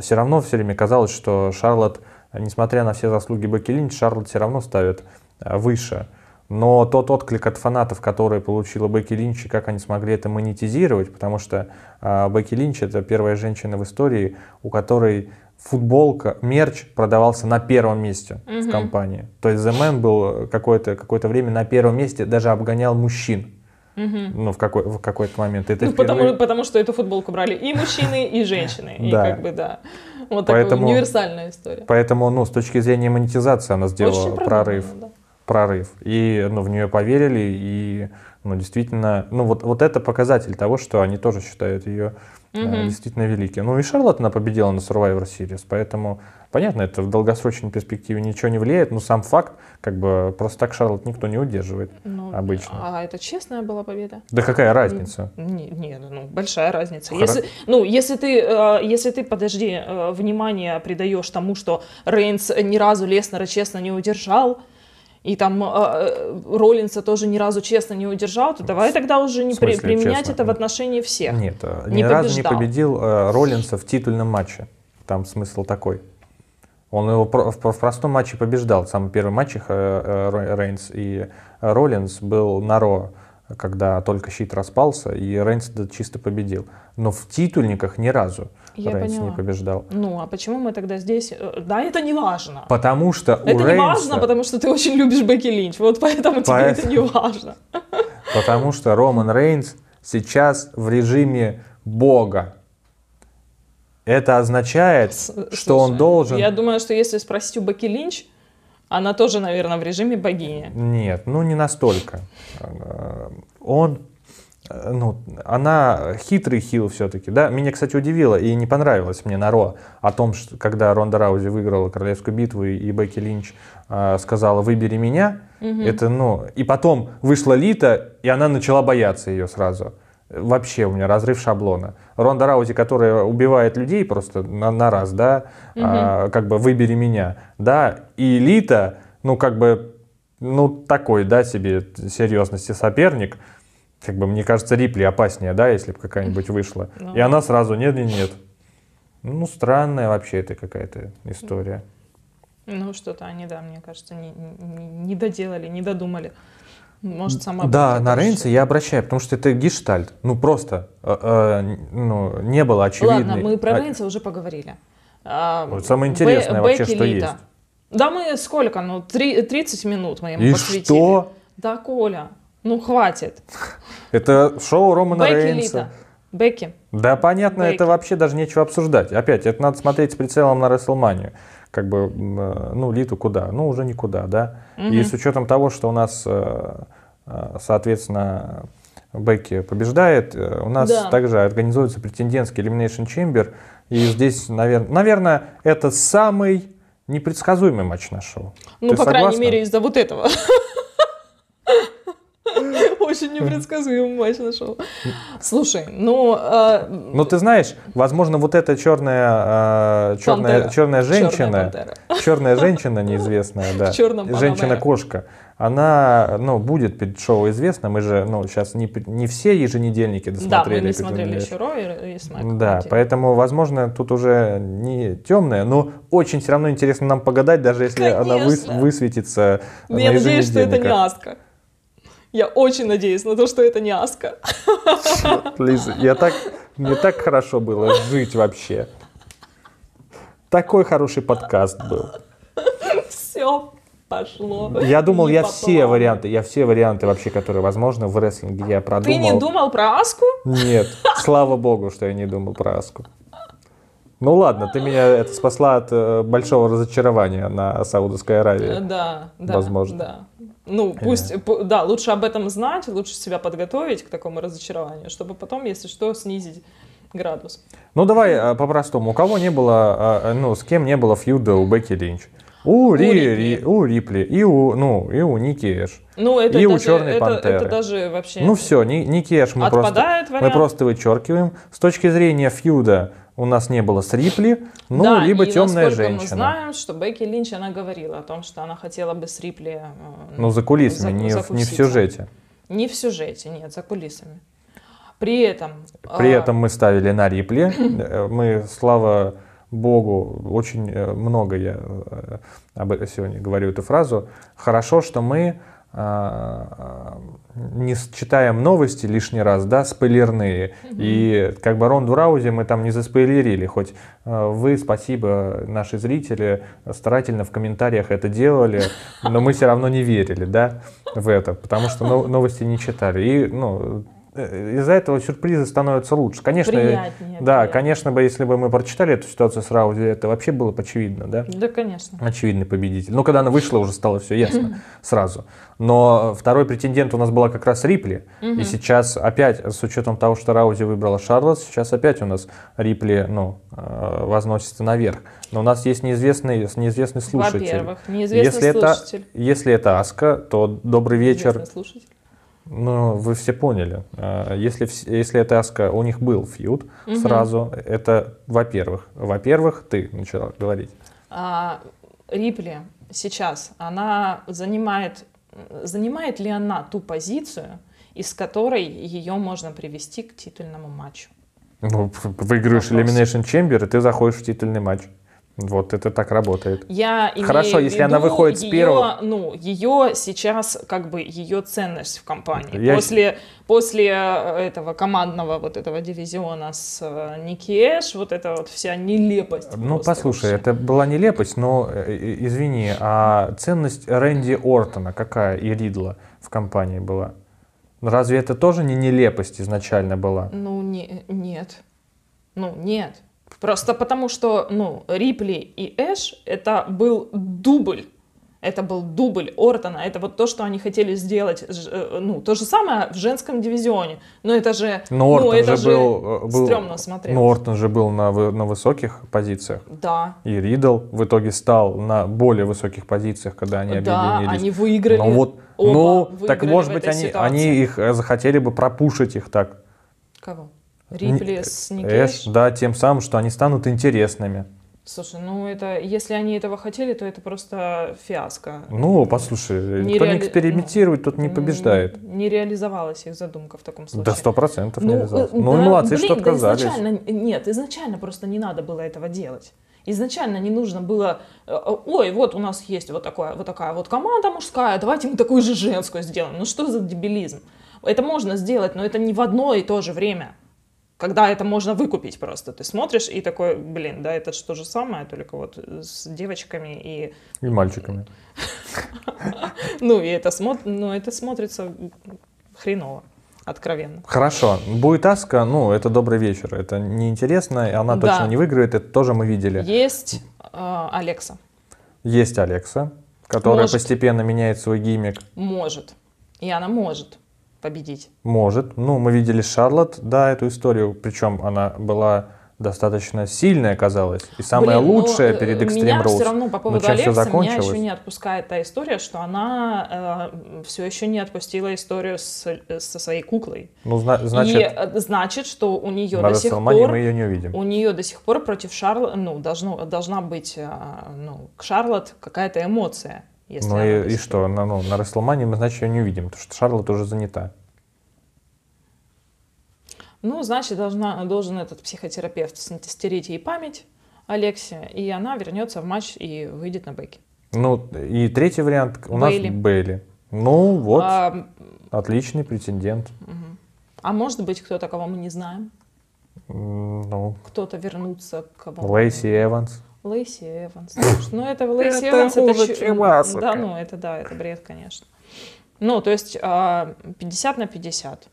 все равно все время казалось, что Шарлотт, э, несмотря на все заслуги Бекки Линч, Шарлотт все равно ставит э, выше, но тот отклик от фанатов, который получила Бекки Линч, и как они смогли это монетизировать, потому что а, Бекки Линч это первая женщина в истории, у которой футболка, мерч продавался на первом месте в Мгм. компании. То есть The Man был какое-то какое время на первом месте, даже обгонял мужчин. Мгм. Ну, в, какой, в какой-то момент. Это Ну, впервые- потому, потому что эту футболку брали и мужчины, и женщины. И Да. как бы, да. Вот такая универсальная история. Поэтому, ну, с точки зрения монетизации она сделала прорыв. да. Прорыв. И ну, в нее поверили, и ну, действительно, ну вот, вот это показатель того, что они тоже считают ее э, Мгм. действительно великой. Ну и Шарлотт она победила на Survivor Series, поэтому, понятно, это в долгосрочной перспективе ничего не влияет, но сам факт, как бы, просто так Шарлотт никто не удерживает. Ну, Обычно. А это честная была победа? Да какая разница? Не, не, ну большая разница. Хоро- Если, ну, если ты, э, если ты, подожди, э, внимание придаешь тому, что Рейнс ни разу Леснера честно не удержал, и там э, э, Роллинса тоже ни разу честно не удержал, то давай тогда уже не при- смысле применять честно? это в отношении всех. Нет, э, Не ни разу не побеждал. победил э, Роллинса в титульном матче. Там смысл такой. Он его в, простом матче побеждал. Самый первый матч их, э, Рейнс и Роллинс был на Ро, когда только щит распался, и Рейнс чисто победил. Но в титульниках ни разу Я Рейнс поняла. не побеждал. Ну, а почему мы тогда здесь? Э, Да, это не важно. Потому что у Это не Рейнса, важно, потому что ты очень любишь Бекки Линч. Вот поэтому тебе Поэт- это не важно. потому что Роман Рейнс сейчас в режиме Бога. Это означает, С- что он слушай, должен... Я думаю, что если спросить у Бекки Линч, она тоже, наверное, в режиме богини. Нет, ну не настолько. Э, Он, ну, она хитрый хил все-таки, да. Меня, кстати, удивило и не понравилось мне на Ро о том, что когда Ронда Раузи выиграла королевскую битву и Бекки Линч э, сказала «выбери меня», это, ну, и потом вышла Лита, и она начала бояться ее сразу. Вообще у меня разрыв шаблона. Ронда Раузи, которая убивает людей просто на, на раз, да, а, как бы выбери меня, да, и Лита, ну как бы, ну такой, да, себе серьезности соперник, как бы мне кажется Рипли опаснее, да, если бы какая-нибудь вышла, Ну. и она сразу нет, нет, нет. Ну странная вообще это какая-то история. Ну, что-то они, да, мне кажется, не, не- не доделали, не додумали. Может, сама Да, на Рейнса я обращаю, потому что это гештальт. Ну просто, э, э, ну не было очевидно. Ладно, мы про Рейнса уже поговорили. А, Вот самое интересное вообще, Бекки что Лита. есть. Да мы сколько? Ну, три- 30 минут мы ему И посвятили. что? Да, Коля, ну хватит. Это шоу Романа Бекки Рейнса. Лита. Бекки. Да, понятно, Бекки. это вообще даже нечего обсуждать. Опять, это надо смотреть с прицелом на Рестлманию. Как бы, э, ну, Литу куда? Ну, уже никуда, да. И с учетом того, что у нас, э, э, соответственно, Бекки побеждает, у нас Да. также организуется претендентский Elimination Chamber. И здесь, наверное, наверное, это самый непредсказуемый матч на шоу. Ну, Ты по крайней согласна? мере, из-за вот этого. Очень непредсказуемый матч нашел. Слушай, ну... э, Ну, ты знаешь, возможно, вот эта черная, э, черная, черная Черная женщина, пантера. черная женщина неизвестная, да, женщина-кошка, она, ну, будет перед шоу известна. Мы же, ну, сейчас не, не все еженедельники Да, мы досмотрели. не «Пятый смотрели университет». еще Ро и, и Смэк. Да, Окей. поэтому, возможно, тут уже не темная, но очень все равно интересно нам погадать, даже если она выс- Конечно. высветится Ну, на Я надеюсь, что это не. Аска. Я очень надеюсь на то, что это не Аска. Лиза, я так, мне так хорошо было жить вообще. Такой хороший подкаст был. Все пошло. Я думал, не я все варианты, я все варианты вообще, которые возможны в рестлинге, я Ты продумал. не думал про Аску? Нет, слава богу, что я не думал про Аску. Ну ладно, ты меня это спасла от э, большого разочарования на Саудовской Аравии. Да, да. Возможно. Да. Ну, пусть, п- да, лучше об этом знать, лучше себя подготовить к такому разочарованию, чтобы потом, если что, снизить градус. Ну давай э, по-простому. У кого не было, э, ну с кем не было фьюда у Бекки Линч? У, Ри, Рипли. Ри- у Рипли и у, ну, и у Ники Эш. Ну, это, И у даже, «Черной это, пантеры». это даже вообще... Ну все, Ники Эш мы просто, мы просто вычеркиваем. С точки зрения фьюда у нас не было с Рипли, ну, да, либо и темная насколько мы женщина. знаем, что Бекки Линч, она говорила о том, что она хотела бы с Рипли... э, Ну, за кулисами, за- не, в, не в закуситься. сюжете. Не в сюжете, нет, за кулисами. При этом... При а, этом мы ставили на Рипли. Э, Мы, слава богу, очень э, много я э, об этом сегодня говорю эту фразу. Хорошо, что мы а, не читаем новости лишний раз, да, спойлерные. И как бы Ронду Раузи мы там не заспойлерили, хоть э, вы, спасибо, наши зрители, старательно в комментариях это делали, но мы все равно не верили, да, в это, потому что но- новости не читали. И, ну, из-за этого сюрпризы становятся лучше. Конечно, Приятнее, да, приятнее. конечно бы, если бы мы прочитали эту ситуацию с Раузи, это вообще было бы очевидно, да? Да, конечно. очевидный победитель. Но когда она вышла, уже стало все ясно сразу. Но второй претендент у нас была как раз Рипли. И сейчас опять, с учетом того, что Раузи выбрала Шарлотт, сейчас опять у нас Рипли ну, э, возносится наверх. Но у нас есть неизвестный, неизвестный слушатель. Во-первых, неизвестный если это, слушатель. если это Аска, то добрый вечер. Слушатель. Ну, вы все поняли. А, Если, если это Аска, у них был фьюд сразу, это во-первых. Во-первых, ты начала говорить. А, Рипли сейчас, она занимает, занимает ли она ту позицию, из которой ее можно привести к титульному матчу? Ну, выигрываешь Вопрос. Elimination Chamber, и ты заходишь в титульный матч. Вот это так работает. Я Хорошо, если она выходит с её, первого- Ну, ее сейчас, как бы, ее ценность в компании. Я- После, после э, этого командного вот этого дивизиона с э, Ники Эш, вот эта вот вся нелепость. Ну, послушай, вообще. это была нелепость, но, э, извини, а ценность Рэнди Ортона какая и Ридла в компании была? Разве это тоже не нелепость изначально была? Ну, не, нет. Ну, нет. Просто потому что, ну, Рипли и Эш это был дубль. Это был дубль Ортона. Это вот то, что они хотели сделать. э, Ну, то же самое в женском дивизионе. Но это же... Но Ортон ну, это же был, э, был стрёмно смотреть. ну, Ортон же был на, на высоких позициях. Да. И Ридл в итоге стал на более высоких позициях, когда они да, объединились. они выиграли. Ну вот, оба ну, так может быть они, ситуации. они их э, захотели бы пропушить их так. Кого? Рипли Не- с Эш? да, тем самым, что они станут интересными. Слушай, ну это, если они этого хотели, то это просто фиаско. Ну, послушай, Не кто не реали- экспериментирует, тот не побеждает. Не реализовалась их задумка в таком случае. Да сто процентов не Ну, реализовалось. э, Ну и да, молодцы, блин, что да отказались. изначально, нет, изначально просто не надо было этого делать. Изначально не нужно было, э, ой, вот у нас есть вот, такое, вот такая вот команда мужская, давайте мы такую же женскую сделаем. Ну что за дебилизм? Это можно сделать, но это не в одно и то же время. Когда это можно выкупить просто. Ты смотришь и такой, блин, да, это же то же самое, только вот с девочками и... И мальчиками. Ну, и это, ну, это смотрится хреново, откровенно. Хорошо, будет Аска, ну, это добрый вечер. Это неинтересно, и она Да. точно не выиграет, это тоже мы видели. Есть э, Алекса. Есть Алекса, которая Может. постепенно меняет свой гиммик. Может. И она может победить. Может. Ну, мы видели Шарлотт, да, эту историю. Причем она была достаточно сильная оказалась. И самая Блин, ну, лучшая э, перед Extreme Меня Rules. все равно по поводу Алекса, меня еще не отпускает та история, что она все еще не отпустила историю с, э, со своей куклой. Ну, зна- значит, И э, значит, что у нее до сих пор мы ее не увидим. у нее до сих пор против Шарлотт, ну, должно, должна быть, а, ну, к Шарлотт какая-то эмоция. Если Ну и, и что, на, ну, на WrestleMania мы, значит, ее не увидим, потому что Шарлотт уже занята. Ну, значит, должна, должен этот психотерапевт стереть ей память, Алексе, и она вернется в матч и выйдет на Бекки. Ну, и третий вариант у Бейли. нас Бейли. Ну, вот, А, отличный претендент. а может быть, кто-то, кого мы не знаем, Ну, кто-то вернуться к кого Лейси Эванс. Лейси Эванс. Ну, это Лейси Эванс, это. Да, ну, это да, это бред, конечно. Ну, то есть а, 50 на 50.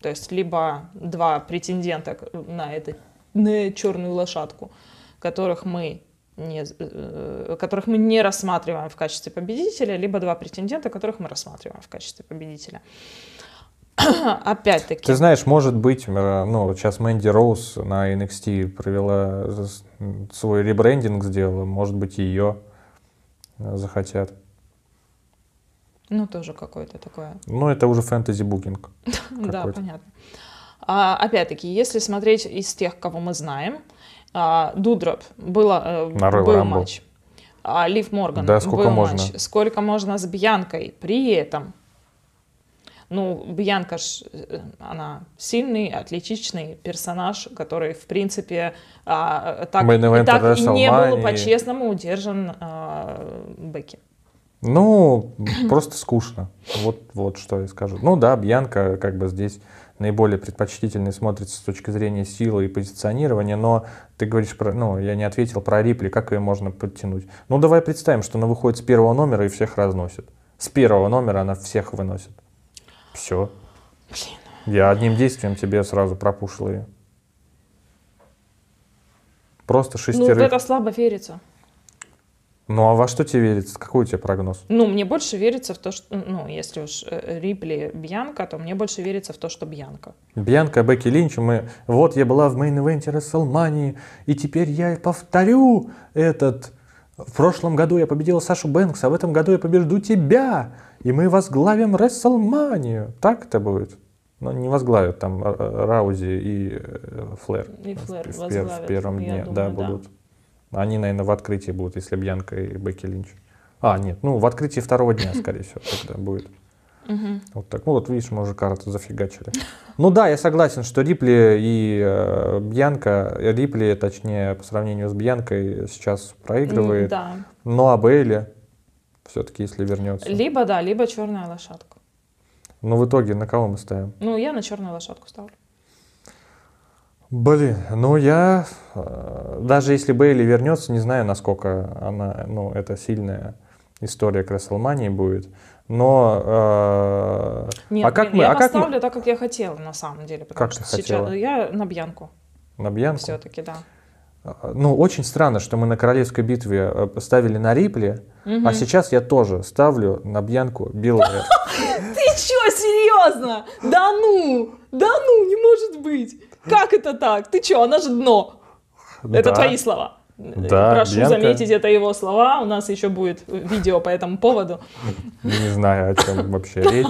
То есть либо два претендента на, это, на черную лошадку, которых мы не, э, которых мы не рассматриваем в качестве победителя, либо два претендента, которых мы рассматриваем в качестве победителя. Опять-таки. Ты знаешь, может быть, э, ну, сейчас Мэнди Роуз на NXT провела с- свой ребрендинг сделала, может быть, ее захотят. Ну, тоже какое-то такое Ну, это уже fantasy booking. Да, понятно. А, опять-таки, если смотреть из тех, кого мы знаем, а, Дудроп было, э, На был Rumble. матч, а, Лив Морган Да, сколько был можно? матч, сколько можно с Бьянкой. При этом, ну, Бьянка, ж, э, она сильный, атлетичный персонаж, который, в принципе, а, так, и так и не был по-честному удержан а, Бекки. Ну, просто скучно. Вот, вот что я скажу. Ну да, Бьянка как бы здесь наиболее предпочтительный смотрится с точки зрения силы и позиционирования, но ты говоришь про, ну, я не ответил про Рипли, как ее можно подтянуть. Ну, давай представим, что она выходит с первого номера и всех разносит. С первого номера она всех выносит. Все. Я одним действием тебе сразу пропушил ее. Просто Ну, шестерых. это слабо верится. Ну, а во что тебе верится? Какой у тебя прогноз? Ну, мне больше верится в то, что, ну, если уж э, Рипли Бьянка, то мне больше верится в то, что Бьянка. Бьянка, Бекки Линч, мы... Вот я была в мейн-ивенте Рестлмании, и теперь я повторю этот... В прошлом году я победила Сашу Бэнкс, а в этом году я побежду тебя, и мы возглавим Расселманию. Так это будет? Ну, не возглавят там Ра- Раузи и э, Флэр. И Флэр в, возглавят, в первом дне, думаю, да, да. будут. Они, наверное, в открытии будут, если Бьянка и Бекки Линч. А, нет, ну, в открытии второго дня, скорее всего, тогда будет. Мгм. Вот так. Ну вот видишь, мы уже карту зафигачили. Ну да, я согласен, что Рипли и э, Бьянка, э, Рипли, точнее, по сравнению с Бьянкой, сейчас проигрывает. Да. Но а Бейли, все-таки, если вернется. Либо, да, либо черная лошадка. Но в итоге на кого мы ставим? Ну, я на черную лошадку ставлю. Блин, ну я, э, даже если Бейли вернется, не знаю, насколько она, ну, это сильная история к Расселмании будет. Но, э, Нет, а как блин, мы, я а как поставлю так, как я хотела, на самом деле. Потому Как что ты сейчас хотела? я на Бьянку на Бьянку? все-таки, да. Ну, очень странно, что мы на королевской битве э, ставили на Рипли, Мгм. а сейчас я тоже ставлю на Бьянку Билл Ред. Ты чё, серьезно? Да ну! Да ну, не может быть! Как это так? Ты чё, она же дно. Это твои слова. Да, Прошу Бьянка- заметить, это его слова. У нас еще будет видео по этому поводу. Не знаю, о чем вообще речь.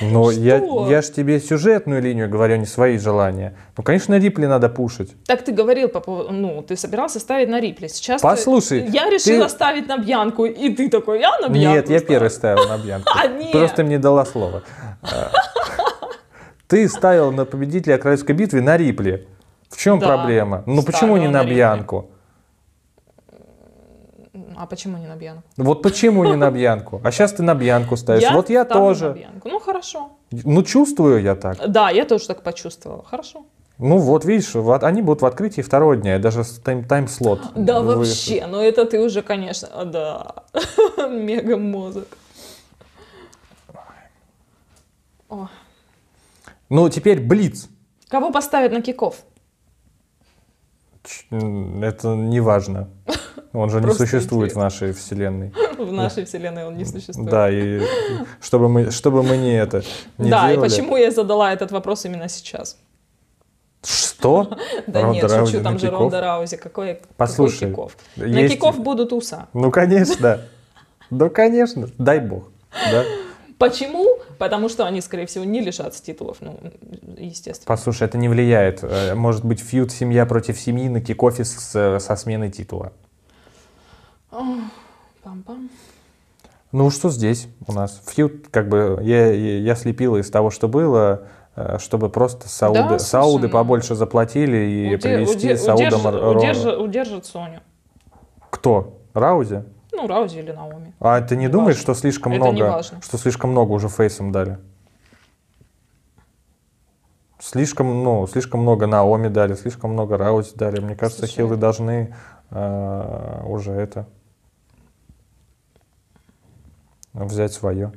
Но я, Что? я ж тебе сюжетную линию говорю, а не свои желания. Ну, конечно, Рипли надо пушить. Так ты говорил по поводу, ну, ты собирался ставить на Рипли. Сейчас ты- Послушай, я решила ты- ставить на Бьянку, и ты такой, я на Бьянку Нет, я ставлю». первый ставил на Бьянку. А, нет. Просто мне дала слово. А, Ты ставил на победителя королевской битвы на Рипли. В чем Да, проблема? Ну почему не на. Бьянку? А почему не на Бьянку? Вот почему не на Бьянку? А сейчас ты на Бьянку ставишь. вот я ставлю на тоже. Ну, хорошо. Ну, чувствую я так. Да, я тоже так почувствовала. Хорошо. Ну, вот видишь, вот они будут в открытии второго дня, даже тайм- тайм-слот. Да, вы- вообще, ну это ты уже, конечно, да, мега мозг. О. Ну, теперь Блиц. Кого поставить на киков? М, Это не важно. Он же не существует в интересно. нашей вселенной. В нашей вселенной он не существует. Да, и чтобы мы, чтобы мы не это не да, и делали. почему я задала этот вопрос именно сейчас? Что? Да нет, шучу, там же? Ронда Раузи. Какой, Послушай, киков? На киков будут уса. Ну, конечно. Ну, конечно. Дай бог. Да. Почему? Потому что они, скорее всего, не лишатся титулов. Ну, естественно. Послушай, это не влияет. Э, Может быть, фьюд семья против семьи на кикофе со сменой титула. Пам-пам. Ну, что здесь у нас? Фьюд, как бы, я, я, слепила из того, что было, э, чтобы просто Сауды, Да, слушай, Сауды ну, побольше заплатили и Уде- привести уде- Сауда удерж- удерж- Удержит Соню. Кто? Раузи? Ну, Раузи или Наоми. А ты не Не думаешь, важно. что слишком Это много, что слишком много уже фейсом дали? Слишком, ну, слишком много Наоми дали, слишком много Раузи дали. Мне кажется, Слушай. хилы должны э, уже это взять свое.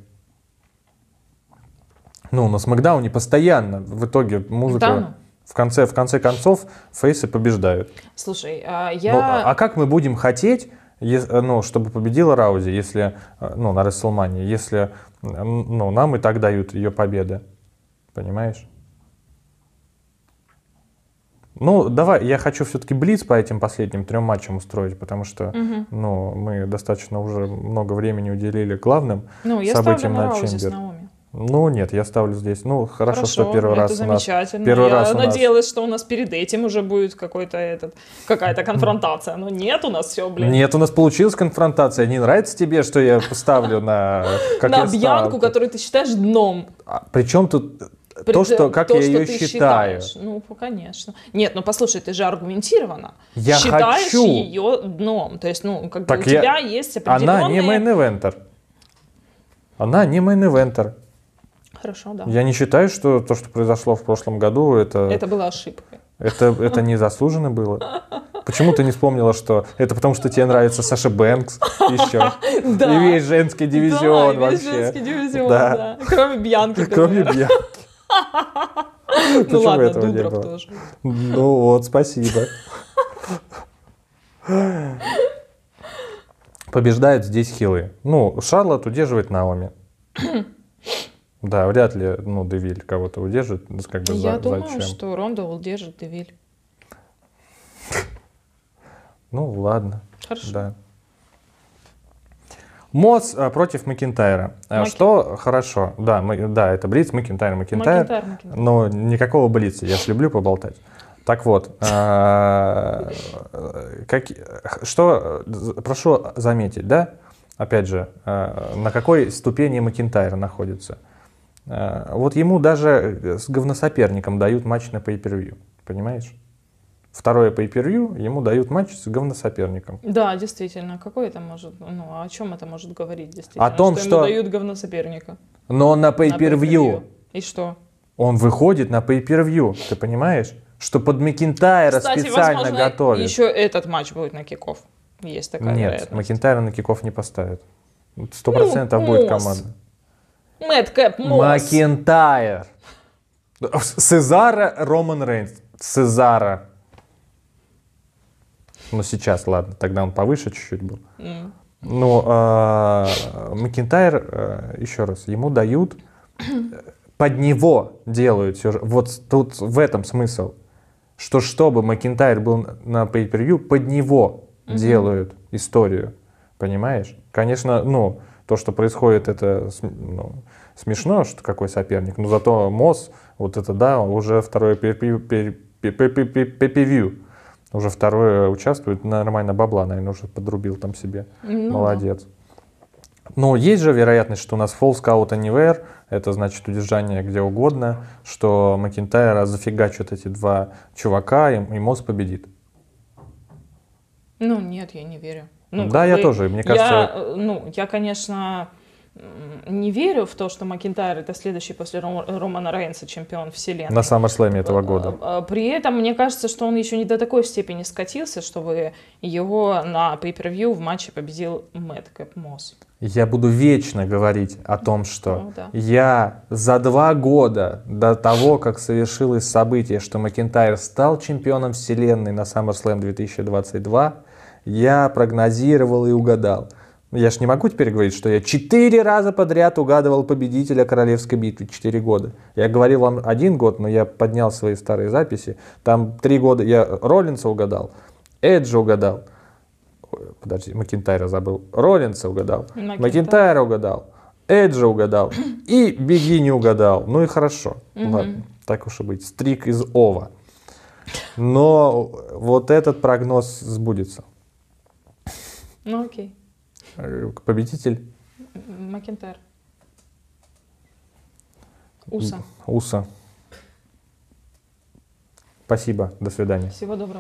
Ну, на Смакдауне постоянно в итоге музыка Да ну. в конце в конце концов фейсы побеждают. Слушай, а Ну, я... а как мы будем хотеть, ну, чтобы победила Раузи, если, э, ну, на Расселмане, если, ну, нам и так дают ее победы, понимаешь? Ну, давай, я хочу все-таки блиц по этим последним трем матчам устроить, потому что, Мгм. ну, мы достаточно уже много времени уделили главным Ну, событиям на на Чембер. Ну, нет, я ставлю здесь. Ну, хорошо, что первый раз у нас... первый я раз у нас- надеялась, что у нас перед этим уже будет какой-то этот, какая-то конфронтация. Но нет, у нас все, блин. Нет, у нас получилась конфронтация. Не нравится тебе, что я поставлю на... на ставлю? которую ты считаешь дном. Причем тут то, что, как то, я что ее считаю. считаешь. Ну, конечно. Нет, ну послушай, ты же аргументированно Я считаешь хочу. ее дном. То есть, ну, как бы у я- тебя есть Она определенные... не мейн-эвентер. Она не мейн-эвентер. Хорошо, да. Я не считаю, что то, что произошло в прошлом году, это, Это была ошибка. это, это не заслуженно было. Почему ты не вспомнила, что это потому, что тебе нравится Саша Бэнкс еще? Да. И весь женский дивизион да, и весь вообще. женский дивизион, Да. да. Кроме Бьянки. Кроме Бьянки. Ну ладно, этого не было? тоже. Ну вот, спасибо. Побеждают здесь хилы. Ну, Шарлот удерживает Наоми. Да, вряд ли, ну, Девиль кого-то удержит. ну, Как бы Я за- думаю, зачем? что Ронда удержит Девиль. Ну, ладно. Хорошо. Да. Мосс а, против Макинтайра. А, Маки- Что хорошо. Да, мы- да, это Блиц, Макинтайр, Макинтайр. Макинтайр, Макинтайр. Но никакого Блица. Я ж люблю поболтать. Так вот, а, как- что, прошу заметить, да, опять же, на какой ступени Макинтайр находится. А, Вот ему даже с говносоперником дают матч на pay-per-view, понимаешь? Второе pay-per-view ему дают матч с говносоперником. Да, действительно. Какой это может, ну, о чем это может говорить, действительно? О том, что... что- ему дают говносоперника. Но на на pay-per-view И что? он выходит на pay-per-view, ты понимаешь? Что под Макинтайра Кстати, специально возможно, готовят. еще этот матч будет на kickoff. Есть такая Нет, вероятность. Макинтайра на kickoff не поставят. Сто процентов Ну, будет команда. Мэтт Мосс. Макинтайр. Сезара, Роман Рейнс. Сезара. Ну, сейчас, ладно, тогда он повыше чуть-чуть был. М. Ну, а, Макинтайр, э, еще раз, ему дают, э, под него делают сюжет. Вот тут в этом смысл, что чтобы Макинтайр был на pay-per-view, под него делают историю, понимаешь? Конечно, ну, то, что происходит, это ну, смешно, что какой соперник, но зато Мосс, вот это, да, уже второе pay-per-view, уже второе участвует, нормально бабла, наверное, уже подрубил там себе. Ну. Молодец. Но есть же вероятность, что у нас Falls Scout Anywhere, это значит удержание где угодно, что Макинтайра зафигачат эти два чувака, и, и Мосс победит. Ну, нет, я не верю. Ну, Да, я бы тоже, мне Я, кажется- э, ну, я, конечно, не верю в то, что Макинтайр это следующий после Ром- Романа Рейнса чемпион вселенной. На SummerSlam этого года. А, а, При этом, мне кажется, что он еще не до такой степени скатился, чтобы его на pay-per-view в матче победил Мэтт Кэп Мосс. Я буду вечно говорить о том, что Ну да. я за два года до того, как совершилось событие, что Макинтайр стал чемпионом вселенной на SummerSlam 2022, я прогнозировал и угадал. Я ж не могу теперь говорить, что я четыре раза подряд угадывал победителя королевской битвы, четыре года. Я говорил вам один год, но я поднял свои старые записи. Там три года я Роллинса угадал, Эджа угадал. Подожди, Макинтайра забыл. Роллинса угадал. Макинтайра угадал, Эджа угадал и Беги не угадал. Ну и хорошо. Мгм. Ладно, так уж и быть. Стрик из Ова. Но вот этот прогноз сбудется. Ну окей. Э, Победитель Макентайр. Уса. Уса. Спасибо. До свидания. Всего доброго.